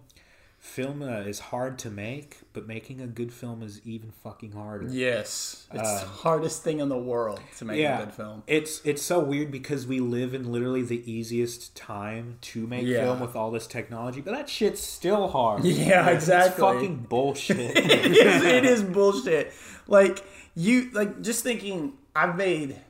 film uh, is hard to make, but making a good film is even fucking harder. Yes, it's the hardest thing in the world to make a good film. It's it's so weird because we live in literally the easiest time to make Yeah. film with all this technology, but that shit's still hard. Yeah, It's exactly. fucking bullshit. it, is, it is bullshit. Like you, like just thinking. I've made.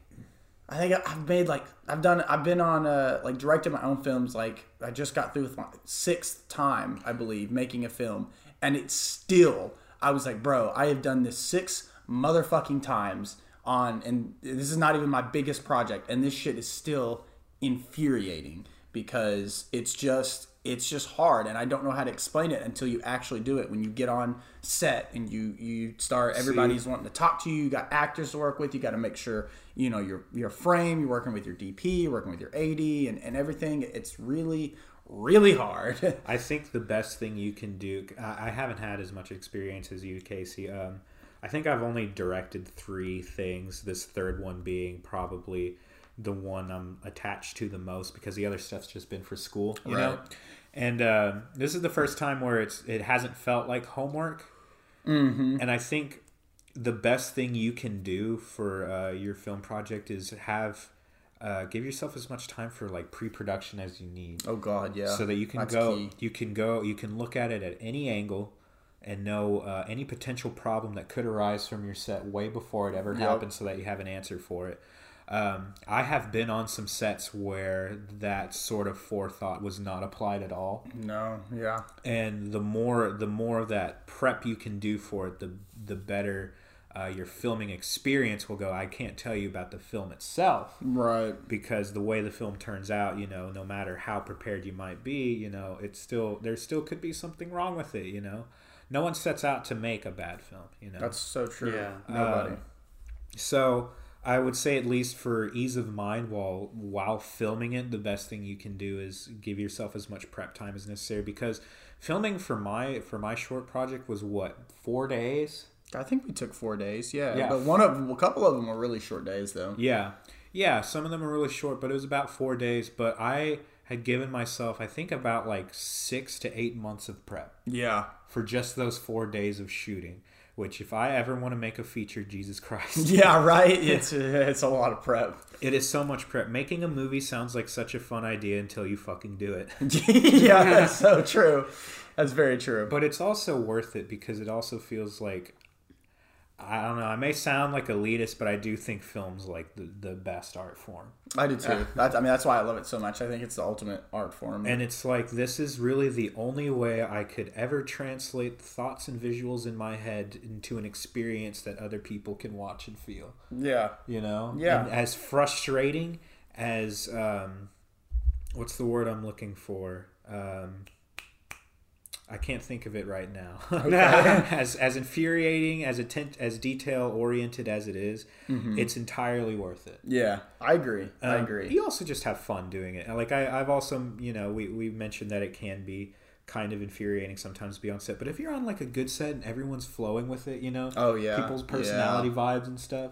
I think I've made like I've done. I've been on uh like directed my own films. Like I just got through with my sixth time, I believe, making a film, and it's still. I was like, bro, I have done this six motherfucking times on, and this is not even my biggest project, and this shit is still infuriating because it's just it's just hard and i don't know how to explain it until you actually do it when you get on set and you you start everybody's wanting to talk to you you got actors to work with you got to make sure you know your your frame you're working with your dp you're working with your ad and, and everything it's really really hard I think the best thing you can do. I I haven't had as much experience as you, Casey. Um, I think I've only directed three things. This third one being probably the one I'm attached to the most because the other stuff's just been for school, you know. And uh, this is the first time where it's it hasn't felt like homework. Mm-hmm. And I think the best thing you can do for uh, your film project is have uh, give yourself as much time for like pre-production as you need oh god yeah so that you can That's go key. you can go you can look at it at any angle and know uh, any potential problem that could arise from your set way before it ever Yep. happens so that you have an answer for it um, i have been on some sets where that sort of forethought was not applied at all. No yeah. And the more the more that prep you can do for it the the better uh, your filming experience will go. I can't tell you about the film itself. Right. Because the way the film turns out, you know, no matter how prepared you might be, you know, it's still there still could be something wrong with it, you know. No one sets out to make a bad film, you know. that's so true. Yeah. nobody. Um, so I would say at least for ease of mind while while filming it, the best thing you can do is give yourself as much prep time as necessary because filming for my for my short project was what, 4 days? i think we took four days yeah, Yeah. but one of a couple of them were really short days though Yeah. Yeah, some of them are really short, but it was about four days. But I had given myself, I think, about like six to eight months of prep yeah for just those four days of shooting. Which, if I ever want to make a feature, Jesus Christ, yeah right it's it's a lot of prep it is so much prep. Making a movie sounds like such a fun idea until you fucking do it. yeah, that's so true. That's very true. But it's also worth it because it also feels like I don't know. I may sound like elitist, but I do think film's like the, the best art form. I do too. That's, I mean, that's why I love it so much. I think it's the ultimate art form. And it's like this is really the only way I could ever translate thoughts and visuals in my head into an experience that other people can watch and feel. yeah, You know? Yeah. And as frustrating as um what's the word I'm looking for? Um I can't think of it right now. as as infuriating, as atten- as detail oriented as it is, it's entirely worth it. yeah, I agree. I Um, agree. You also just have fun doing it. Like I, I've also, you know, we we mentioned that it can be kind of infuriating sometimes to be on set. But if you're on like a good set and everyone's flowing with it, you know, Oh, yeah. people's personality vibes and stuff.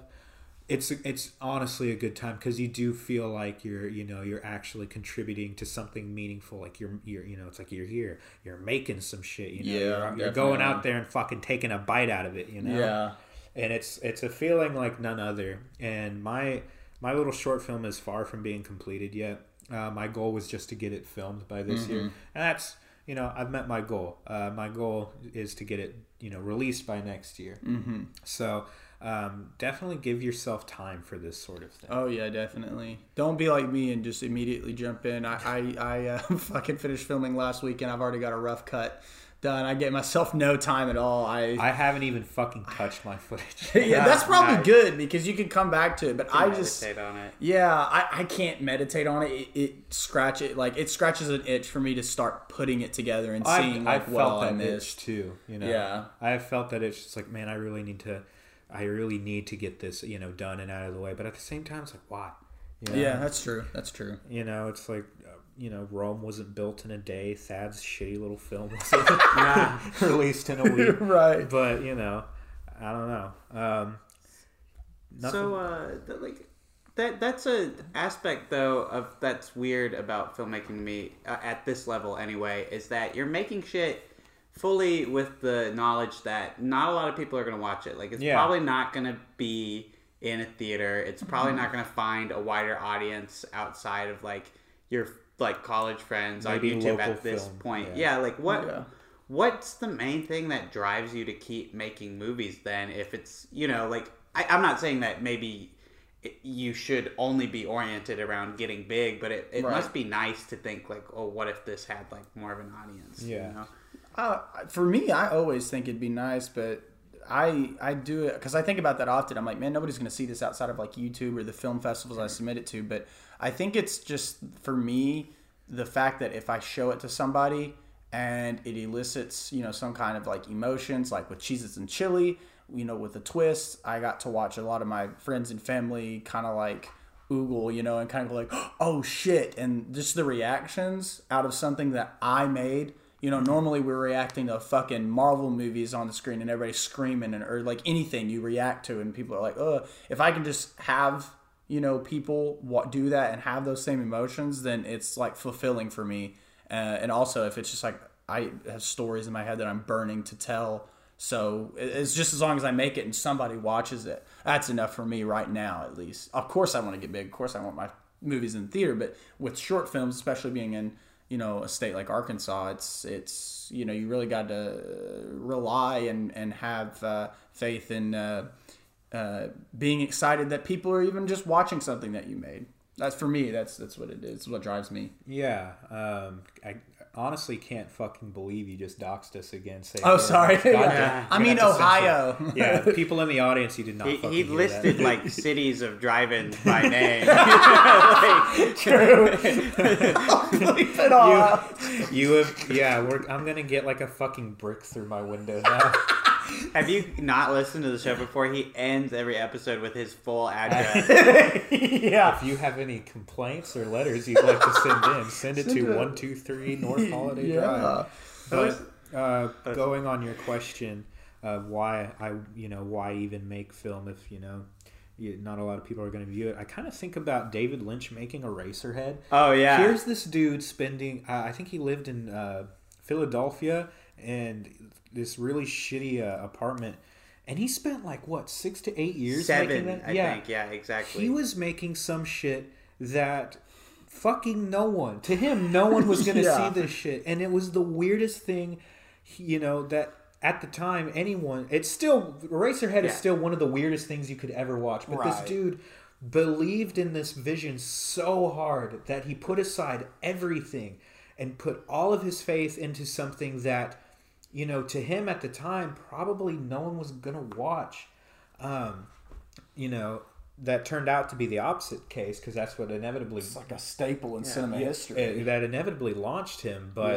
It's it's honestly a good time because you do feel like you're you know you're actually contributing to something meaningful like you're you're you know it's like you're here you're making some shit you know Yeah, you're, you're going out there and fucking taking a bite out of it you know Yeah, and it's it's a feeling like none other. And my my little short film is far from being completed yet. Uh, my goal was just to get it filmed by this year, and that's you know I've met my goal. Uh, my goal is to get it you know released by next year. Mm-hmm. So um, definitely give yourself time for this sort of thing. Oh yeah, definitely. Don't be like me and just immediately jump in. I I, I uh, fucking finished filming last week and I've already got a rough cut done. I gave myself no time at all. I, I haven't even fucking touched my footage. yeah, that's probably Nice. good because you can come back to it. But I just meditate on it. yeah, I, I can't meditate on it. It, it scratch it like it scratches an itch for me to start putting it together and seeing I, like I what all felt I that missed. itch too. You know, Yeah. I have felt that itch. It's like, man, I really need to, I really need to get this, you know, done and out of the way. But at the same time, it's like, why? You know? Yeah, that's true. That's true. You know, it's like, uh, you know Rome wasn't built in a day. Thad's shitty little film was released in a week. right. But you know, I don't know. Um, nothing- So, uh, th- like that that's a aspect though of that's weird about filmmaking to me uh, at this level anyway is that you're making shit fully with the knowledge that not a lot of people are going to watch it. Like it's Yeah. probably not going to be in a theater. It's probably Mm-hmm. not going to find a wider audience outside of like your like college friends Maybe on YouTube at this film, point. yeah. Yeah, like what Yeah. what's the main thing that drives you to keep making movies then if it's you know like I, i'm not saying that maybe you should only be oriented around getting big but it, it Right. must be nice to think like oh what if this had like more of an audience Yeah. you know? Uh, for me, I always think it'd be nice, but I I do it because I think about that often. I'm like, man, nobody's going to see this outside of like YouTube or the film festivals I submit it to. But I think it's just for me the fact that if I show it to somebody and it elicits you know some kind of like emotions, like with cheeses and chili, you know, with a twist. I got to watch a lot of my friends and family kind of like oogle, you know, and kind of like, oh shit, and just the reactions out of something that I made. You know, normally we're reacting to fucking Marvel movies on the screen and everybody's screaming and or like anything you react to, and people are like, "Oh, if I can just have you know people what do that and have those same emotions, then it's like fulfilling for me." Uh, and also, if it's just like I have stories in my head that I'm burning to tell, so it's just as long as I make it and somebody watches it, that's enough for me right now, at least. Of course, I want to get big. Of course, I want my movies in theater, but with short films, especially being in you know a state like Arkansas, it's it's you know you really got to rely and and have uh, faith in uh, uh, being excited that people are even just watching something that you made. That's for me. That's that's what it is. What drives me. Yeah, um, I honestly can't fucking believe you just doxed us again. Saying Oh, sorry. God Yeah. I mean gonna have to Ohio. Yeah, the people in the audience, you did not. he, fucking he hear listed that. like cities of drive-ins by name Bleep it all out. you have, yeah. We're, I'm gonna get like a fucking brick through my window now. Have you not listened to the show before he ends every episode with his full address yeah. if you have any complaints or letters you'd like to send in, send it Send to it. one two three North Holiday Yeah. Drive. But uh, going on your question of why I, you know, why even make film if you know, you, not a lot of people are going to view it. I kind of think about David Lynch making Eraserhead. oh yeah Here's this dude spending. Uh, I think he lived in uh, Philadelphia and this really shitty uh, apartment, and he spent like what six to eight years making seven i think. Yeah exactly. He was making some shit that fucking no one to him no one was going to Yeah. see this shit and it was the weirdest thing you know that at the time anyone it's still Eraserhead is still one of the weirdest things you could ever watch but this dude believed in this vision so hard that he put aside everything and put all of his faith into something that you know to him at the time probably no one was going to watch um, you know, that turned out to be the opposite case because that's what inevitably It's like a staple in cinema uh, history. that inevitably launched him. But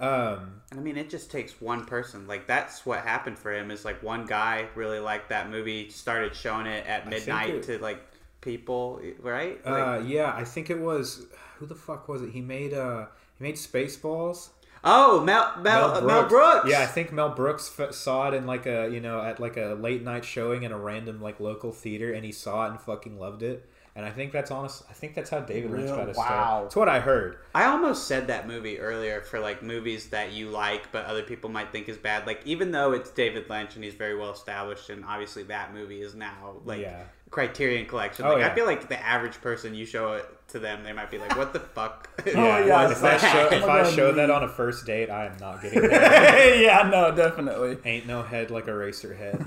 yeah. um, I mean, it just takes one person. Like that's what happened for him. Is like one guy really liked that movie, started showing it at midnight it- to like people, right? Like, uh, yeah, I think it was who the fuck was it? He made uh he made Spaceballs. Oh, Mel Mel, Mel, uh, Brooks. Yeah, I think Mel Brooks f- saw it in like a you know at like a late night showing in a random like local theater, and he saw it and fucking loved it. And I think that's honest. I think that's how David Lynch Real- got his wow. start. That's what I heard. I almost said that movie earlier for like movies that you like, but other people might think is bad. Like even though it's David Lynch and he's very well established, and obviously that movie is now like Yeah. Criterion Collection. Oh, Like yeah. I feel like the average person you show it to them, they might be like, "What the fuck?" Oh, yeah, if I show if I show that on a first date, I am not getting that. yeah, no, definitely. Ain't no head like a racer head.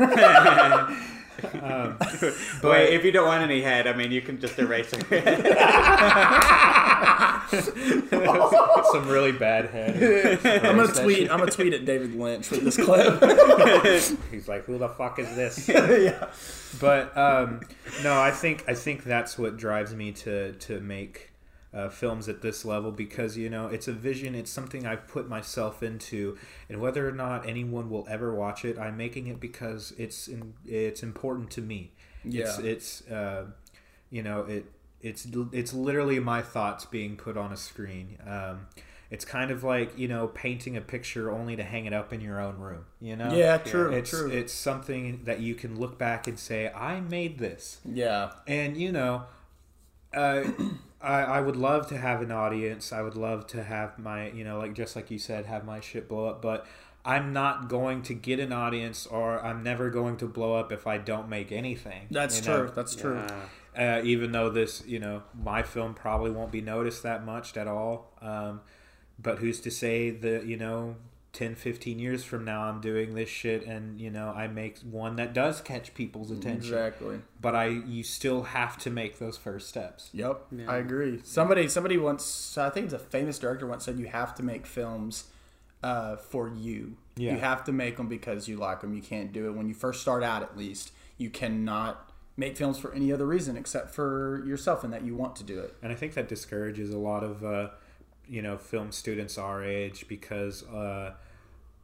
Wait, if you don't want any head, I mean, you can just erase her head. Some really bad head. I'm gonna tweet. I'm gonna tweet at David Lynch with this clip. He's like, "Who the fuck is this?" yeah. but um, no, I think I think that's what drives me to to make uh, films at this level because you know it's a vision. It's something I've put myself into, and whether or not anyone will ever watch it, I'm making it because it's in, it's important to me. It's Yeah. it's uh, you know it it's it's literally my thoughts being put on a screen. Um, it's kind of like you know painting a picture only to hang it up in your own room. You know? Yeah, true, It's true. it's something that you can look back and say, I made this. Yeah. And you know, uh, I I would love to have an audience. I would love to have my you know like just like you said, have my shit blow up. But I'm not going to get an audience, or I'm never going to blow up if I don't make anything. That's you true. know? That's true. Uh, even though this, you know, my film probably won't be noticed that much at all. Um, but who's to say that, you know, 10, 15 years from now, I'm doing this shit and, you know, I make one that does catch people's attention. Exactly. But I, you still have to make those first steps. Yep, I agree. Somebody, somebody once, I think it's a famous director once said, you have to make films uh, for you. Yeah. You have to make them because you like them. You can't do it when you first start out. At least you cannot make films for any other reason except for yourself and that you want to do it. And I think that discourages a lot of, uh, you know, film students our age because uh,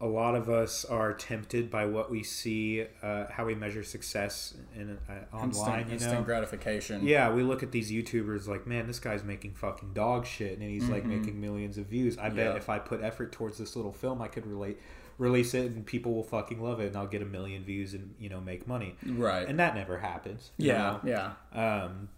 a lot of us are tempted by what we see, uh, how we measure success in uh, Instant, online. You instant gratification. Yeah, we look at these YouTubers like, man, this guy's making fucking dog shit, and he's like making millions of views. I bet Mm-hmm. If I put effort towards this little film, I could relate, release it, and people will fucking love it, and I'll get a million views and you know make money. Right. And that never happens. yeah. know? Yeah. Um,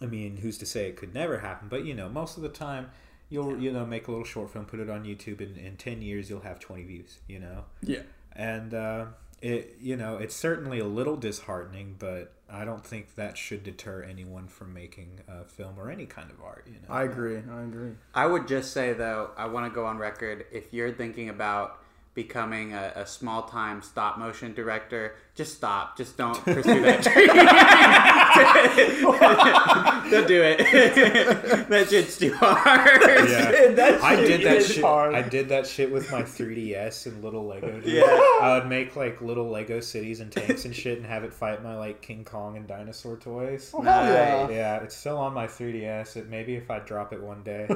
I mean, who's to say it could never happen? But you know, most of the time, you'll you know make a little short film, put it on YouTube, and in ten years you'll have twenty views. You know, Yeah. and uh, it you know it's certainly a little disheartening, but I don't think that should deter anyone from making a film or any kind of art. You know, I agree. I agree. I would just say though, I want to go on record. If you're thinking about becoming a, a small time stop motion director, just stop. Just don't pursue that dream. don't do it. that shit's too hard. Yeah. That I did that is shit. hard. I did that shit with my 3ds and little Lego. Dude. Yeah. I would make like little Lego cities and tanks and shit, and have it fight my like King Kong and dinosaur toys. Oh, hell yeah. Yeah, it's still on my 3ds. It maybe if I drop it one day,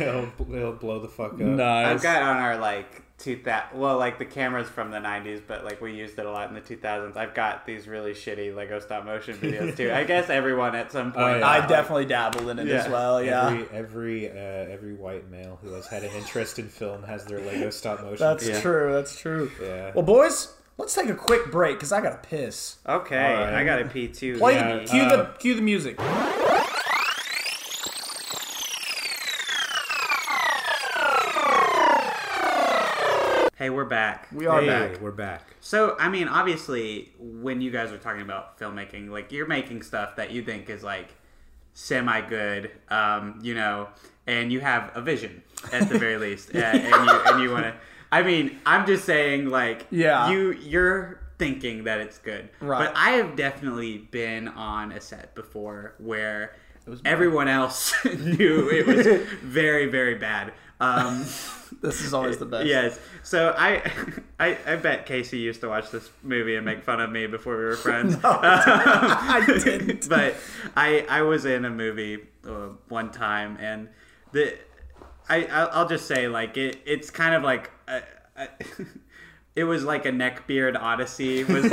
it'll, it'll blow the fuck up. Nice. I've got on our like 2000 well like the cameras from the 90s but like we used it a lot in the 2000s i've got these really shitty lego stop motion videos too i guess everyone at some point Oh, yeah. I definitely dabbled in it as well. Yeah. Every every uh, every white male who has had an interest in film has their Lego stop motion. That's Yeah. true. That's true. Yeah. Well, boys, let's take a quick break because I gotta piss. okay All right. i gotta pee too Play, Yeah, cue uh, the cue the music. Hey we're back We are hey, back. we're back. So, I mean, obviously, when you guys are talking about filmmaking, like you're making stuff that you think is like semi good, um, you know, and you have a vision at the very least, uh, and you and you want to. I mean, I'm just saying, like, Yeah. you you're thinking that it's good, Right. But I have definitely been on a set before where was bad. everyone else knew it was very very bad. Um, This is always the best. Yes. So I, I, I bet Casey used to watch this movie and make fun of me before we were friends. I didn't. but I, I was in a movie uh, one time, and the, I, I'll I'll just say like it, it's kind of like. A, a, It was like a neckbeard odyssey. Was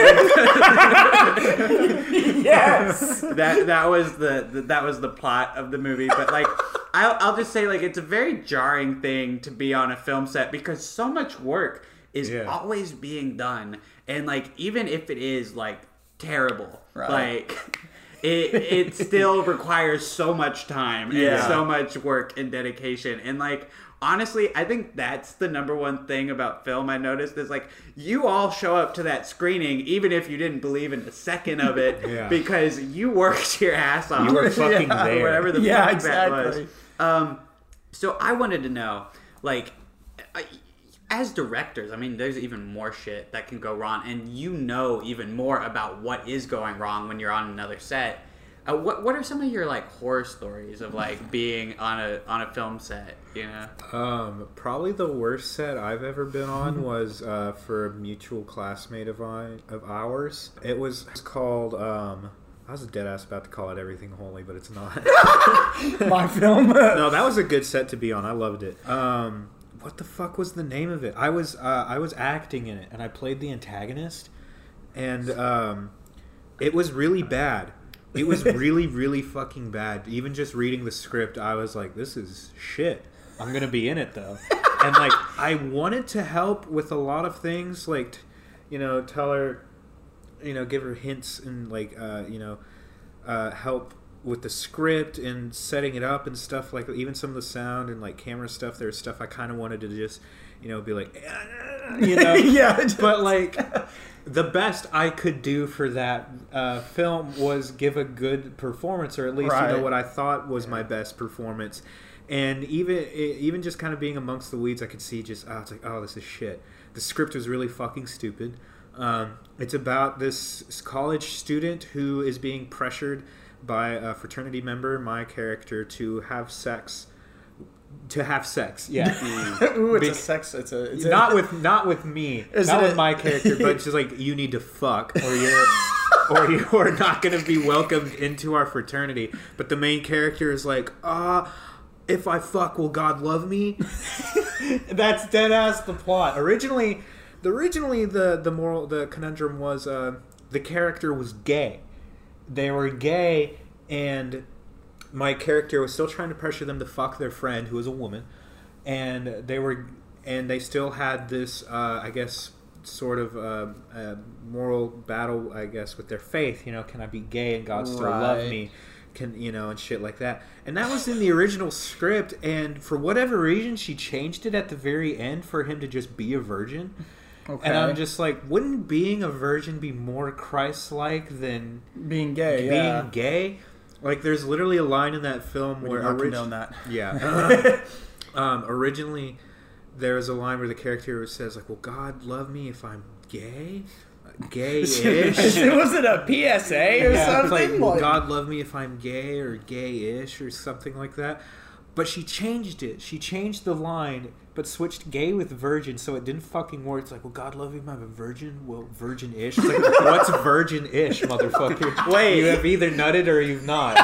yes. that that was the, the that was the plot of the movie but like I'll, I'll just say like it's a very jarring thing to be on a film set because so much work is Yeah. always being done and like even if it is like terrible Right. like it it still requires so much time and Yeah. so much work and dedication and like honestly i think that's the number one thing about film i noticed is like you all show up to that screening even if you didn't believe in a second of it Yeah. because you worked your ass off You were fucking Yeah, there. whatever the Yeah, fuck that was exactly. um so i wanted to know like I- as directors i mean there's even more shit that can go wrong and you know even more about what is going wrong when you're on another set uh, what what are some of your like horror stories of like being on a on a film set you know Um, probably the worst set I've ever been on was uh, for a mutual classmate of I, of ours. It was called. Um, I was a dead ass about to call it Everything Holy, but it's not. My film. no, that was a good set to be on. I loved it. Um, what the fuck was the name of it? I was uh, I was acting in it, and I played the antagonist, and um, it was really bad. It was really, really fucking bad. Even just reading the script, I was like, "This is shit." I'm gonna be in it though, and like I wanted to help with a lot of things, like you know, tell her, you know, give her hints and like uh, you know, uh, help with the script and setting it up and stuff like even some of the sound and like camera stuff. There's stuff I kind of wanted to just you know be like, you know, yeah, just- but like the best I could do for that uh, film was give a good performance, or at least you know what I thought was my best performance. And even even just kind of being amongst the weeds, I could see just oh, it's like oh, this is shit. The script was really fucking stupid. Um, it's about this college student who is being pressured by a fraternity member, my character, to have sex. To have sex, yeah. Ooh, it's Be- a sex. It's a. It's not with not with me, not it with a- my character, but just like you need to fuck, or you're, or you are not going to be welcomed into our fraternity. But the main character is like, ah, if I fuck, will God love me? That's dead ass the plot. Originally, the originally the the moral the conundrum was uh, the character was gay. They were gay, and my character was still trying to pressure them to fuck their friend who was a woman, and they were and they still had this uh, I guess sort of uh, uh, moral battle I guess with their faith. You know, can I be gay and God still love me? Can you know and shit like that? And that was in the original script, and for whatever reason, she changed it at the very end for him to just be a virgin. Okay. And I'm just like, wouldn't being a virgin be more Christ-like than being gay. being yeah. gay? Like, there's literally a line in that film We where not orig- that. yeah. um, originally, there was a line where the character says, like, "Will God love me if I'm gay? Gay-ish." It was it a PSA or Yeah, something? like, will Like- God love me if I'm gay or gay-ish or something like that? But she changed it. She changed the line, but switched gay with virgin, so it didn't fucking work. It's like, well, God love you, I'm a virgin? Well, virgin-ish. It's like, what's virgin-ish, motherfucker? Wait. you have either nutted or you've not.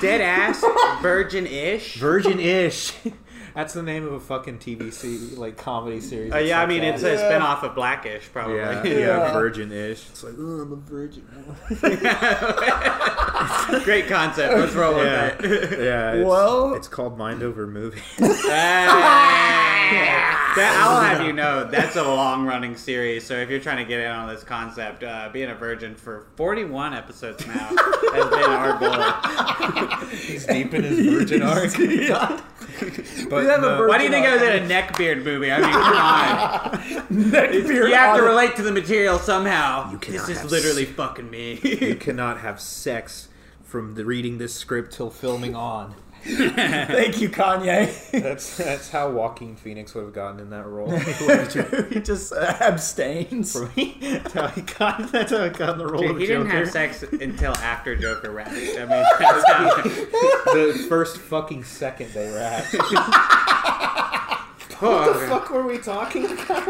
Dead ass, virgin-ish. Virgin-ish. That's the name of a fucking TV se- like comedy series. Uh, yeah, I mean it's a Yeah. spin-off of Blackish, probably. yeah, Yeah. yeah, virgin-ish. It's like, oh, I'm a virgin. Great concept. Let's roll with Yeah. that. Yeah, it's, Well- it's called Mind Over Movie. That, I'll have you know that's a long running series. So if you're trying to get in on this concept, uh, being a virgin for 41 episodes now has been our goal. He's deep in his virgin arc. But We have no, virgin- Why do you think I was in a neckbeard movie? I mean, come on. Neckbeard You have to relate to the material somehow. You cannot this is literally s- fucking me. you cannot have sex from the reading this script till filming on. Thank you, Kanye. That's that's how Joaquin Phoenix would have gotten in that role. he just uh, abstains. that's how he got. That's how he got in the role Dude, of he didn't Joker. have sex until after Joker wrapped. I mean, that's how. the first fucking second they were Oh, What the fuck were we talking about?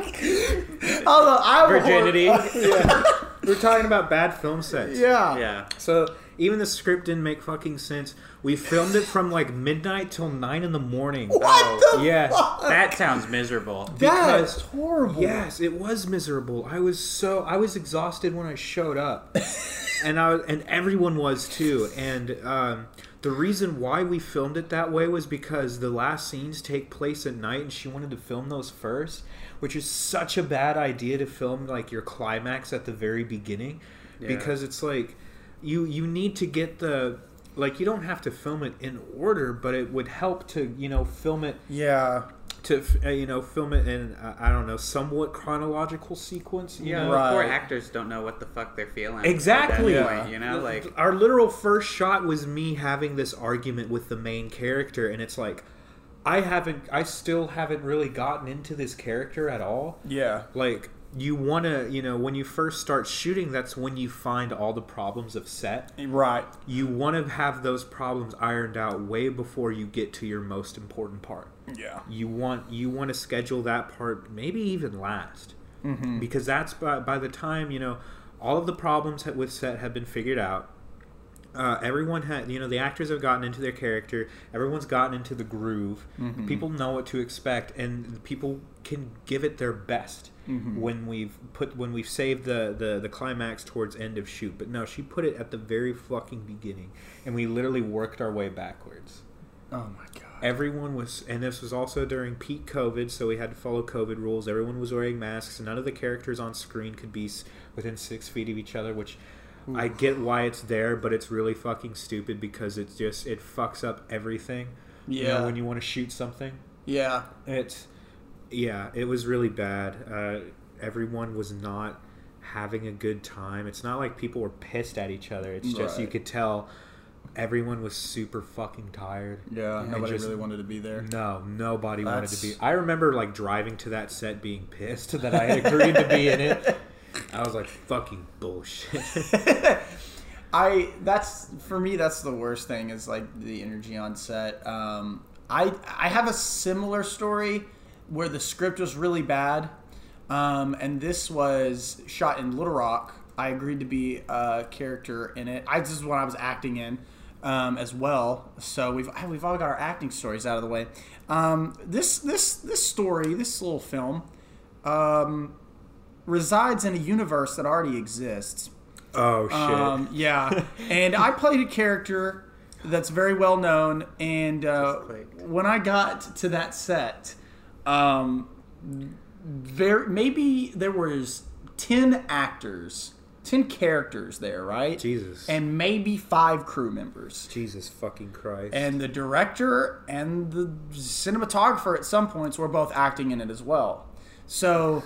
Although I will- Virginity. yeah. We're talking about bad film sets. Yeah. Yeah. So even the script didn't make fucking sense. We filmed it from like midnight till nine in the morning. What the Yeah. fuck? That sounds miserable. That's because- horrible. Yes, it was miserable. I was so I was exhausted when I showed up, and I and everyone was too. And um, the reason why we filmed it that way was because the last scenes take place at night, and she wanted to film those first, which is such a bad idea to film like your climax at the very beginning, Yeah. because it's like you you need to get the like you don't have to film it in order, but it would help to you know film it Yeah. To uh, you know film it in uh, I don't know somewhat chronological sequence. You Yeah, know? Right. poor actors don't know what the fuck they're feeling. Exactly. Yeah. point, you know, like our literal first shot was me having this argument with the main character, and it's like I haven't, I still haven't really gotten into this character at all. Yeah. Like you want to, you know, when you first start shooting, that's when you find all the problems of set. Right. You want to have those problems ironed out way before you get to your most important part. Yeah. you want you want to schedule that part maybe even last. Mm-hmm. Because that's by, by the time you know all of the problems with set have been figured out. Uh, everyone had you know the actors have gotten into their character. Everyone's gotten into the groove. Mm-hmm. People know what to expect and people can give it their best mm-hmm. when we've put when we've saved the, the the climax towards end of shoot. But no she put it at the very fucking beginning and we literally worked our way backwards. Oh my god. Everyone was and this was also during peak covid so we had to follow covid rules. Everyone was wearing masks. None of the characters on screen could be within six feet of each other which i get why it's there but it's really fucking stupid because it's just it fucks up everything. You know, Yeah. when you want to shoot something? Yeah. it's yeah it was really bad. Uh, everyone was not having a good time. It's not like people were pissed at each other. It's just you could tell everyone was super fucking tired Yeah. And Nobody just- really wanted to be there. no, nobody wanted to be. I remember like driving to that set being pissed that I had agreed to be in it. I was like, fucking bullshit. I that's for me that's the worst thing is like the energy on set. Um, I I have a similar story where the script was really bad, um, and this was shot in Little Rock. I agreed to be a character in it. I this is what I was acting in um, as well. So we've we've all got our acting stories out of the way. Um, this this this story, this little film, um, resides in a universe that already exists. oh shit. Um, yeah, and I played a character that's very well known. And uh, when I got to that set, um, there maybe there was ten actors, ten characters there, right? Jesus. and maybe five crew members. Jesus fucking Christ. And the director and the cinematographer at some points were both acting in it as well. So,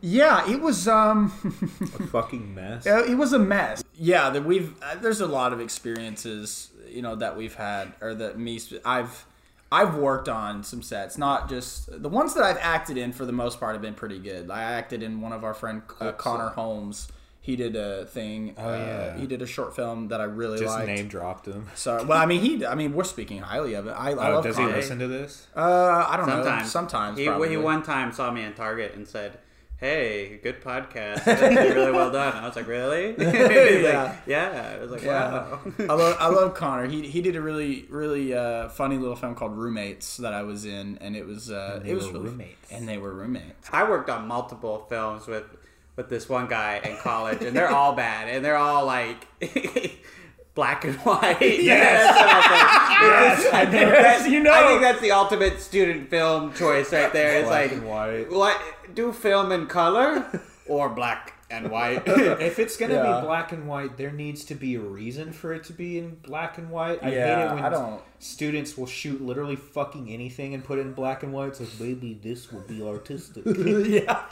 yeah, it was um a fucking mess. Uh, it was a mess. Yeah, that we've uh, there's a lot of experiences, you know, that we've had or that me I've I've worked on some sets, not just the ones that I've acted in for the most part have been pretty good. I acted in one of our friend uh, Connor Holmes. He did a thing. Oh yeah. he did a short film that I really Just liked. name dropped him. So, well, I mean, he. I mean, we're speaking highly of it. I, I Oh, love does Connor. he listen to this? Uh, I don't know. Sometimes. Sometimes. He, probably. he one time saw me in Target and said, "Hey, good podcast. Really well done." I was like, "Really?" Yeah. like, "Yeah." I was like, Yeah, "Wow." I love I love Connor. He he did a really really uh, funny little film called Roommates that I was in, and it was uh, And it was really, roommates. and they were roommates. I worked on multiple films with with this one guy in college, and they're all bad, and they're all like black and white. Yes. that's what I think. It's just- I know. that's- You know. I think that's the ultimate student film choice right there. It's Black like, and white. what do film in color or black and white? If it's gonna Yeah. be black and white, there needs to be a reason for it to be in black and white. I hate it when I don't- students will shoot literally fucking anything and put it in black and white. It's like, maybe this will be artistic. yeah,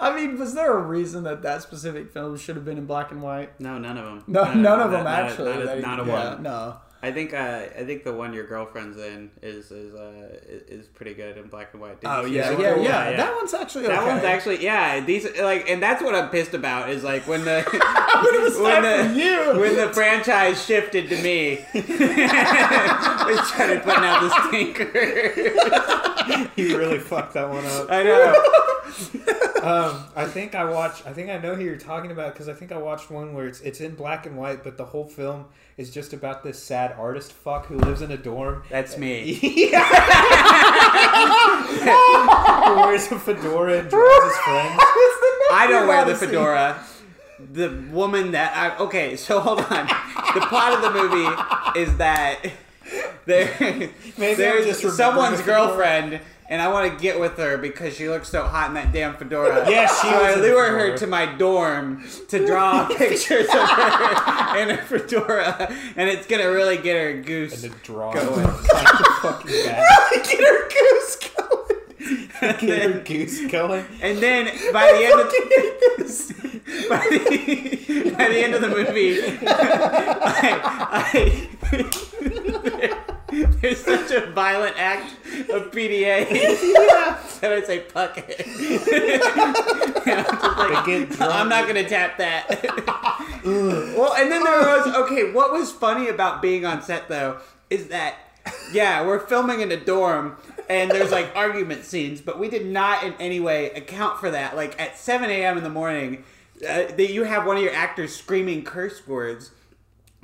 I mean, was there a reason that that specific film should have been in black and white? No, none of them. No, none of them not, not- actually. Not, a- They- not a yeah, one. No. I think uh, I think the one your girlfriend's in is is uh, is pretty good in black and white. Did Oh see yeah, that yeah, yeah, That one's actually That okay. one's actually yeah. These like, and that's what I'm pissed about is like when the When it when the you. when the franchise shifted to me, we started putting out the stinker. you really fucked that one up. I know. Um, I think I watched. I think I know who you're talking about because I think I watched one where it's it's in black and white, but the whole film is just about this sad artist fuck who lives in a dorm. That's me. who wears a fedora and draws his friends. I don't wear the fedora. The woman that I okay, so hold on. The plot of the movie is that there there's someone's girlfriend and I want to get with her because she looks so hot in that damn fedora. Yes, she so was I lure her to my dorm to draw pictures of her in her fedora, and it's gonna really get her goose. And the draw Going. the fucking. Get her goose going. And Get her then, goose going. and then by the end of by the, by the end of the movie, I, I, there's such a violent act of PDA that I say fuck it. And I'm, just like, They get drunk. I'm not gonna tap that. well, and then there was okay. What was funny about being on set though is that yeah, we're filming in a dorm. And there's like argument scenes, but we did not in any way account for that. Like at 7 a.m. in the morning, uh, that you have one of your actors screaming curse words,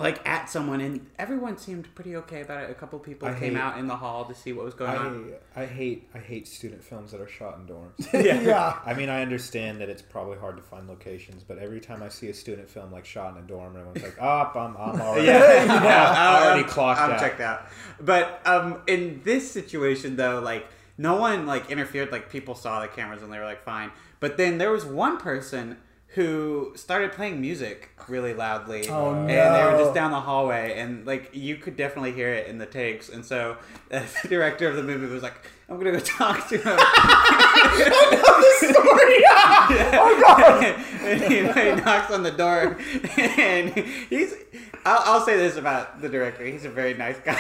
like at someone, and everyone seemed pretty okay about it. A couple people I came hate- out in the hall to see what was going on. I, I hate I hate student films that are shot in dorms. yeah. I mean, I understand that it's probably hard to find locations, but every time I see a student film like shot in a dorm, everyone's like, "Oh, I'm I'm already, Yeah, I'm already I'm- clocked I'm out." checked out. But um, in this situation, though, like no one like interfered. Like people saw the cameras and they were like fine. But then there was one person who started playing music really loudly. Oh, And they were just down the hallway, and like you could definitely hear it in the takes. And so the director of the movie was like, "I'm gonna go talk to him." I know the story. Oh God! and he, he knocks on the door, and he's. I'll, I'll say this about the director: he's a very nice guy,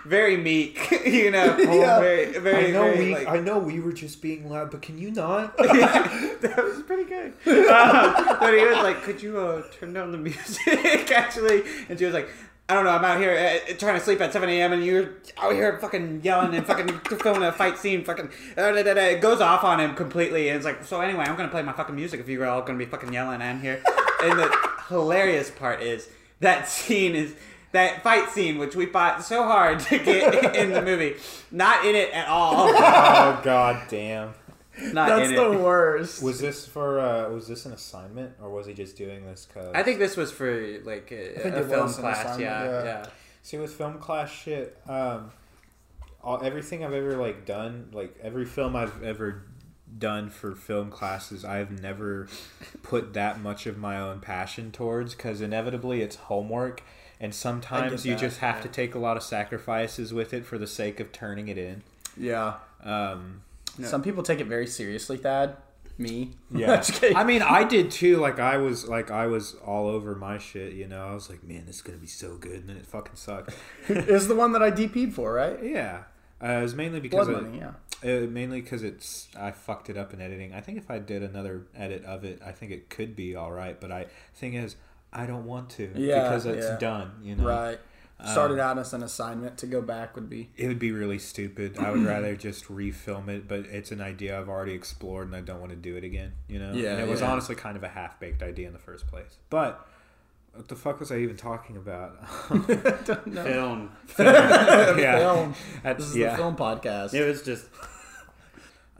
very meek, you know. Yeah. Very, very, I know very, we like- I know we were just being loud, but can you not? that was pretty good. Um, but he was like, "Could you uh, turn down the music?" Actually, and she was like. I don't know. I'm out here uh, trying to sleep at 7 a.m. and you're out here fucking yelling and fucking filming a fight scene. Fucking uh, da, da, da. it goes off on him completely. And it's like, so anyway, I'm gonna play my fucking music if you're all gonna be fucking yelling. I'm here. And the hilarious part is that scene is that fight scene which we fought so hard to get in the movie, not in it at all. oh god damn. Not That's in the it. worst. Was this for uh was this an assignment or was he just doing this cuz I think this was for like a, a film class. Yeah, yeah. yeah. See, with film class shit, um, all, everything I've ever like done, like every film I've ever done for film classes, I've never put that much of my own passion towards because inevitably it's homework, and sometimes you that, just have yeah. to take a lot of sacrifices with it for the sake of turning it in. Yeah. Um, Some people take it very seriously, Thad. Me. Yeah, I mean, I did too. Like, I was like, I was all over my shit. You know, I was like, man, this is gonna be so good, and then it fucking sucked. is the one that I DP'd for, right? yeah, uh, it was mainly because Blood of, Money, yeah. Uh, mainly because it's I fucked it up in editing. I think if I did another edit of it, I think it could be all right. But I thing is, I don't want to Yeah, because it's yeah. done. You know, Right. Started out as an assignment to go back would be. it would be really stupid. I would rather just refilm it. But it's an idea I've already explored, and I don't want to do it again. You know, Yeah, And it was yeah. honestly kind of a half baked idea in the first place. But what the fuck was I even talking about? Film. yeah, Film. That's- This is yeah. the film podcast. It was just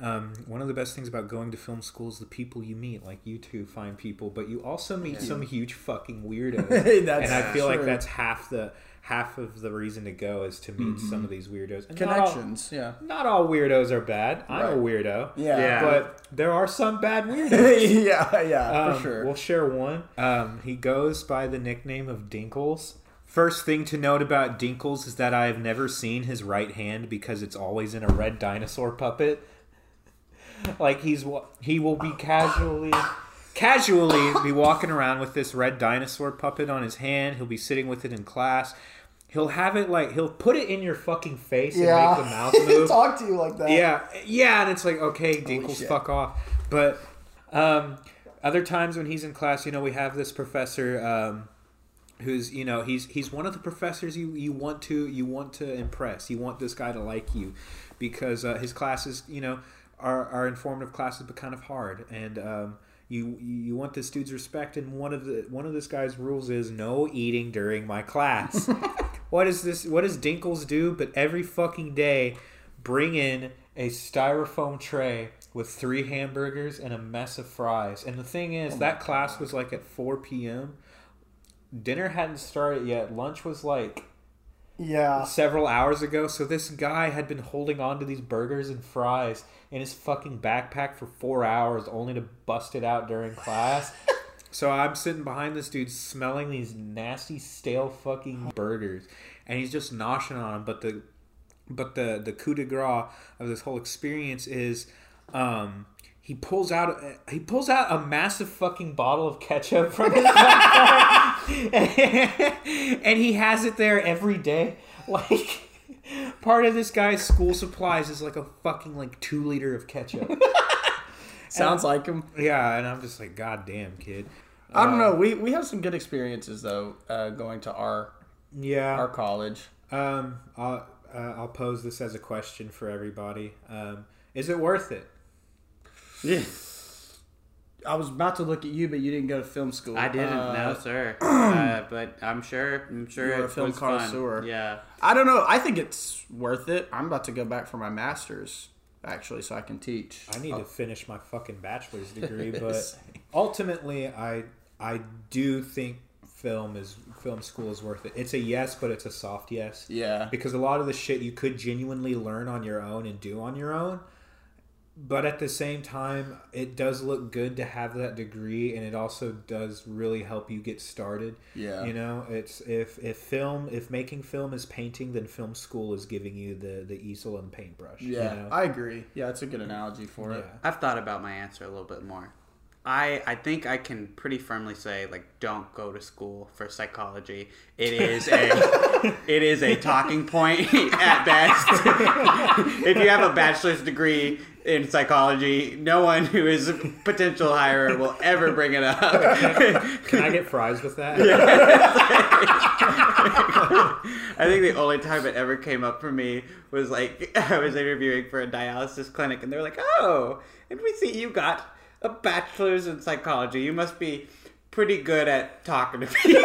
Um, one of the best things about going to film school is the people you meet. Like you two find people, but you also meet some huge fucking weirdos. That's and I feel like that's half the half of the reason to go is to meet some of these weirdos. And Connections, yeah. Not all, not all weirdos are bad. I'm a weirdo. Yeah. Yeah. But there are some bad weirdos. yeah, yeah, Um, for sure. We'll share one. Um, he goes by the nickname of Dinkles. First thing to note about Dinkles is that I have never seen his right hand because it's always in a red dinosaur puppet. Like he's he will be casually casually be walking around with this red dinosaur puppet on his hand. He'll be sitting with it in class. He'll have it like he'll put it in your fucking face and make the mouth move. Talk to you like that. Yeah, yeah, and it's like, okay, Dinkles, fuck off. But um, other times when he's in class, you know, we have this professor um, who's, you know, he's he's one of the professors you, you want to you want to impress. You want this guy to like you because uh, his classes, you know, are, are informative classes, but kind of hard, and um, you you want this dude's respect. And one of the one of this guy's rules is no eating during my class. what is this? What does Dinkles do? But every fucking day, bring in a styrofoam tray with three hamburgers and a mess of fries. And the thing is, that class was like at 4 p.m. Dinner hadn't started yet. Lunch was like Yeah. several hours ago. So this guy had been holding on to these burgers and fries in his fucking backpack for four hours, only to bust it out during class. so I'm sitting behind this dude, smelling these nasty, stale fucking burgers, and he's just noshing on them. But the but the the coup de grace of this whole experience is. Um, he pulls out he pulls out a massive fucking bottle of ketchup from his backpack, and he has it there every day. Like part of this guy's school supplies is like a fucking like two liter of ketchup. Sounds like him. yeah, and I'm just like, God damn, kid. I don't know. We we have some good experiences though, uh, going to our Yeah. our college. Um, I'll uh, I'll pose this as a question for everybody. Um, is it worth it? Yeah. I was about to look at you, but you didn't go to film school. I didn't, Uh, no, sir. uh, but I'm sure. I'm sure You're a it film was fun. connoisseur. Yeah. I don't know. I think it's worth it. I'm about to go back for my master's actually, so I can teach. I Oh. need to finish my fucking bachelor's degree, but ultimately, I I do think film is film school is worth it. It's a yes, but it's a soft yes. Yeah. because a lot of the shit you could genuinely learn on your own and do on your own. But at the same time, it does look good to have that degree, and it also does really help you get started. Yeah. you know, it's if if film if making film is painting, then film school is giving you the the easel and paintbrush. you Yeah, know? I agree. Yeah, it's a good analogy for it. I've thought about my answer a little bit more. I I think I can pretty firmly say like don't go to school for psychology. It is a it is a talking point at best. if you have a bachelor's degree in psychology, no one who is a potential hirer will ever bring it up. Can I get fries with that? I think the only time it ever came up for me was like I was interviewing for a dialysis clinic, and they're like, "Oh, and we see you got a bachelor's in psychology. You must be pretty good at talking to people."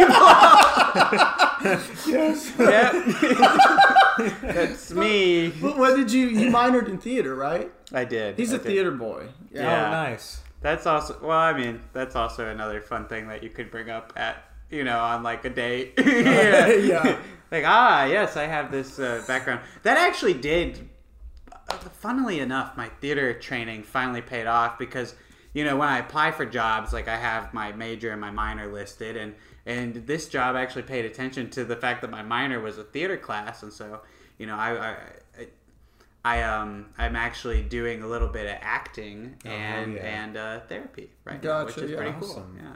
Yes. yep, that's me. But what did you? You minored in theater, right? I did. He's a a theater boy. Yeah. Oh, nice. That's also well. I mean, that's also another fun thing that you could bring up at you know on like a date. yeah. Yeah. like ah yes, I have this uh, background. That actually did. uh, Funnily enough, my theater training finally paid off because you know when I apply for jobs, like I have my major and my minor listed, and and this job actually paid attention to the fact that my minor was a theater class, and so you know I. I, I um I'm actually doing a little bit of acting and yeah. and uh, therapy right now, which is yeah. pretty cool. Yeah.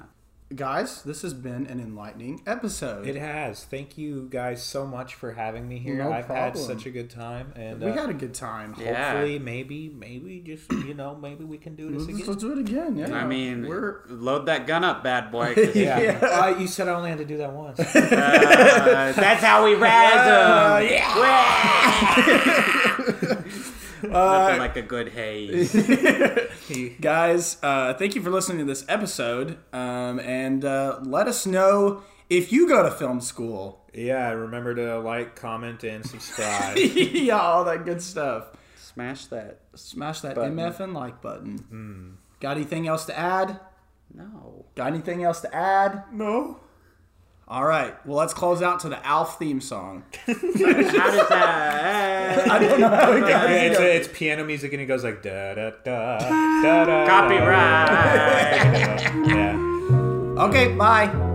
Guys, this has been an enlightening episode. It has. Thank you guys so much for having me here. No I've had such a good time, and we uh, had a good time. Yeah. hopefully, maybe, maybe just you know, maybe we can do this Let's, again. let's do it again. Yeah. I mean, we're load that gun up, bad boy. Yeah. Yeah. Uh, you said I only had to do that once. uh, that's how we razz them. Nothing like a good haze. Guys. Uh, thank you for listening to this episode, um, and uh, let us know if you go to film school. yeah, remember to like, comment, and subscribe. yeah, all that good stuff. Smash that. Smash that Button. MF and like button. Got anything else to add? No. Got anything else to add? No. All right. Well, let's close out to the Alf theme song. How does that? Eh? I don't know how it goes. It's, it's piano music, and it goes like da da da da da. Copyright. Yeah. Okay. Bye.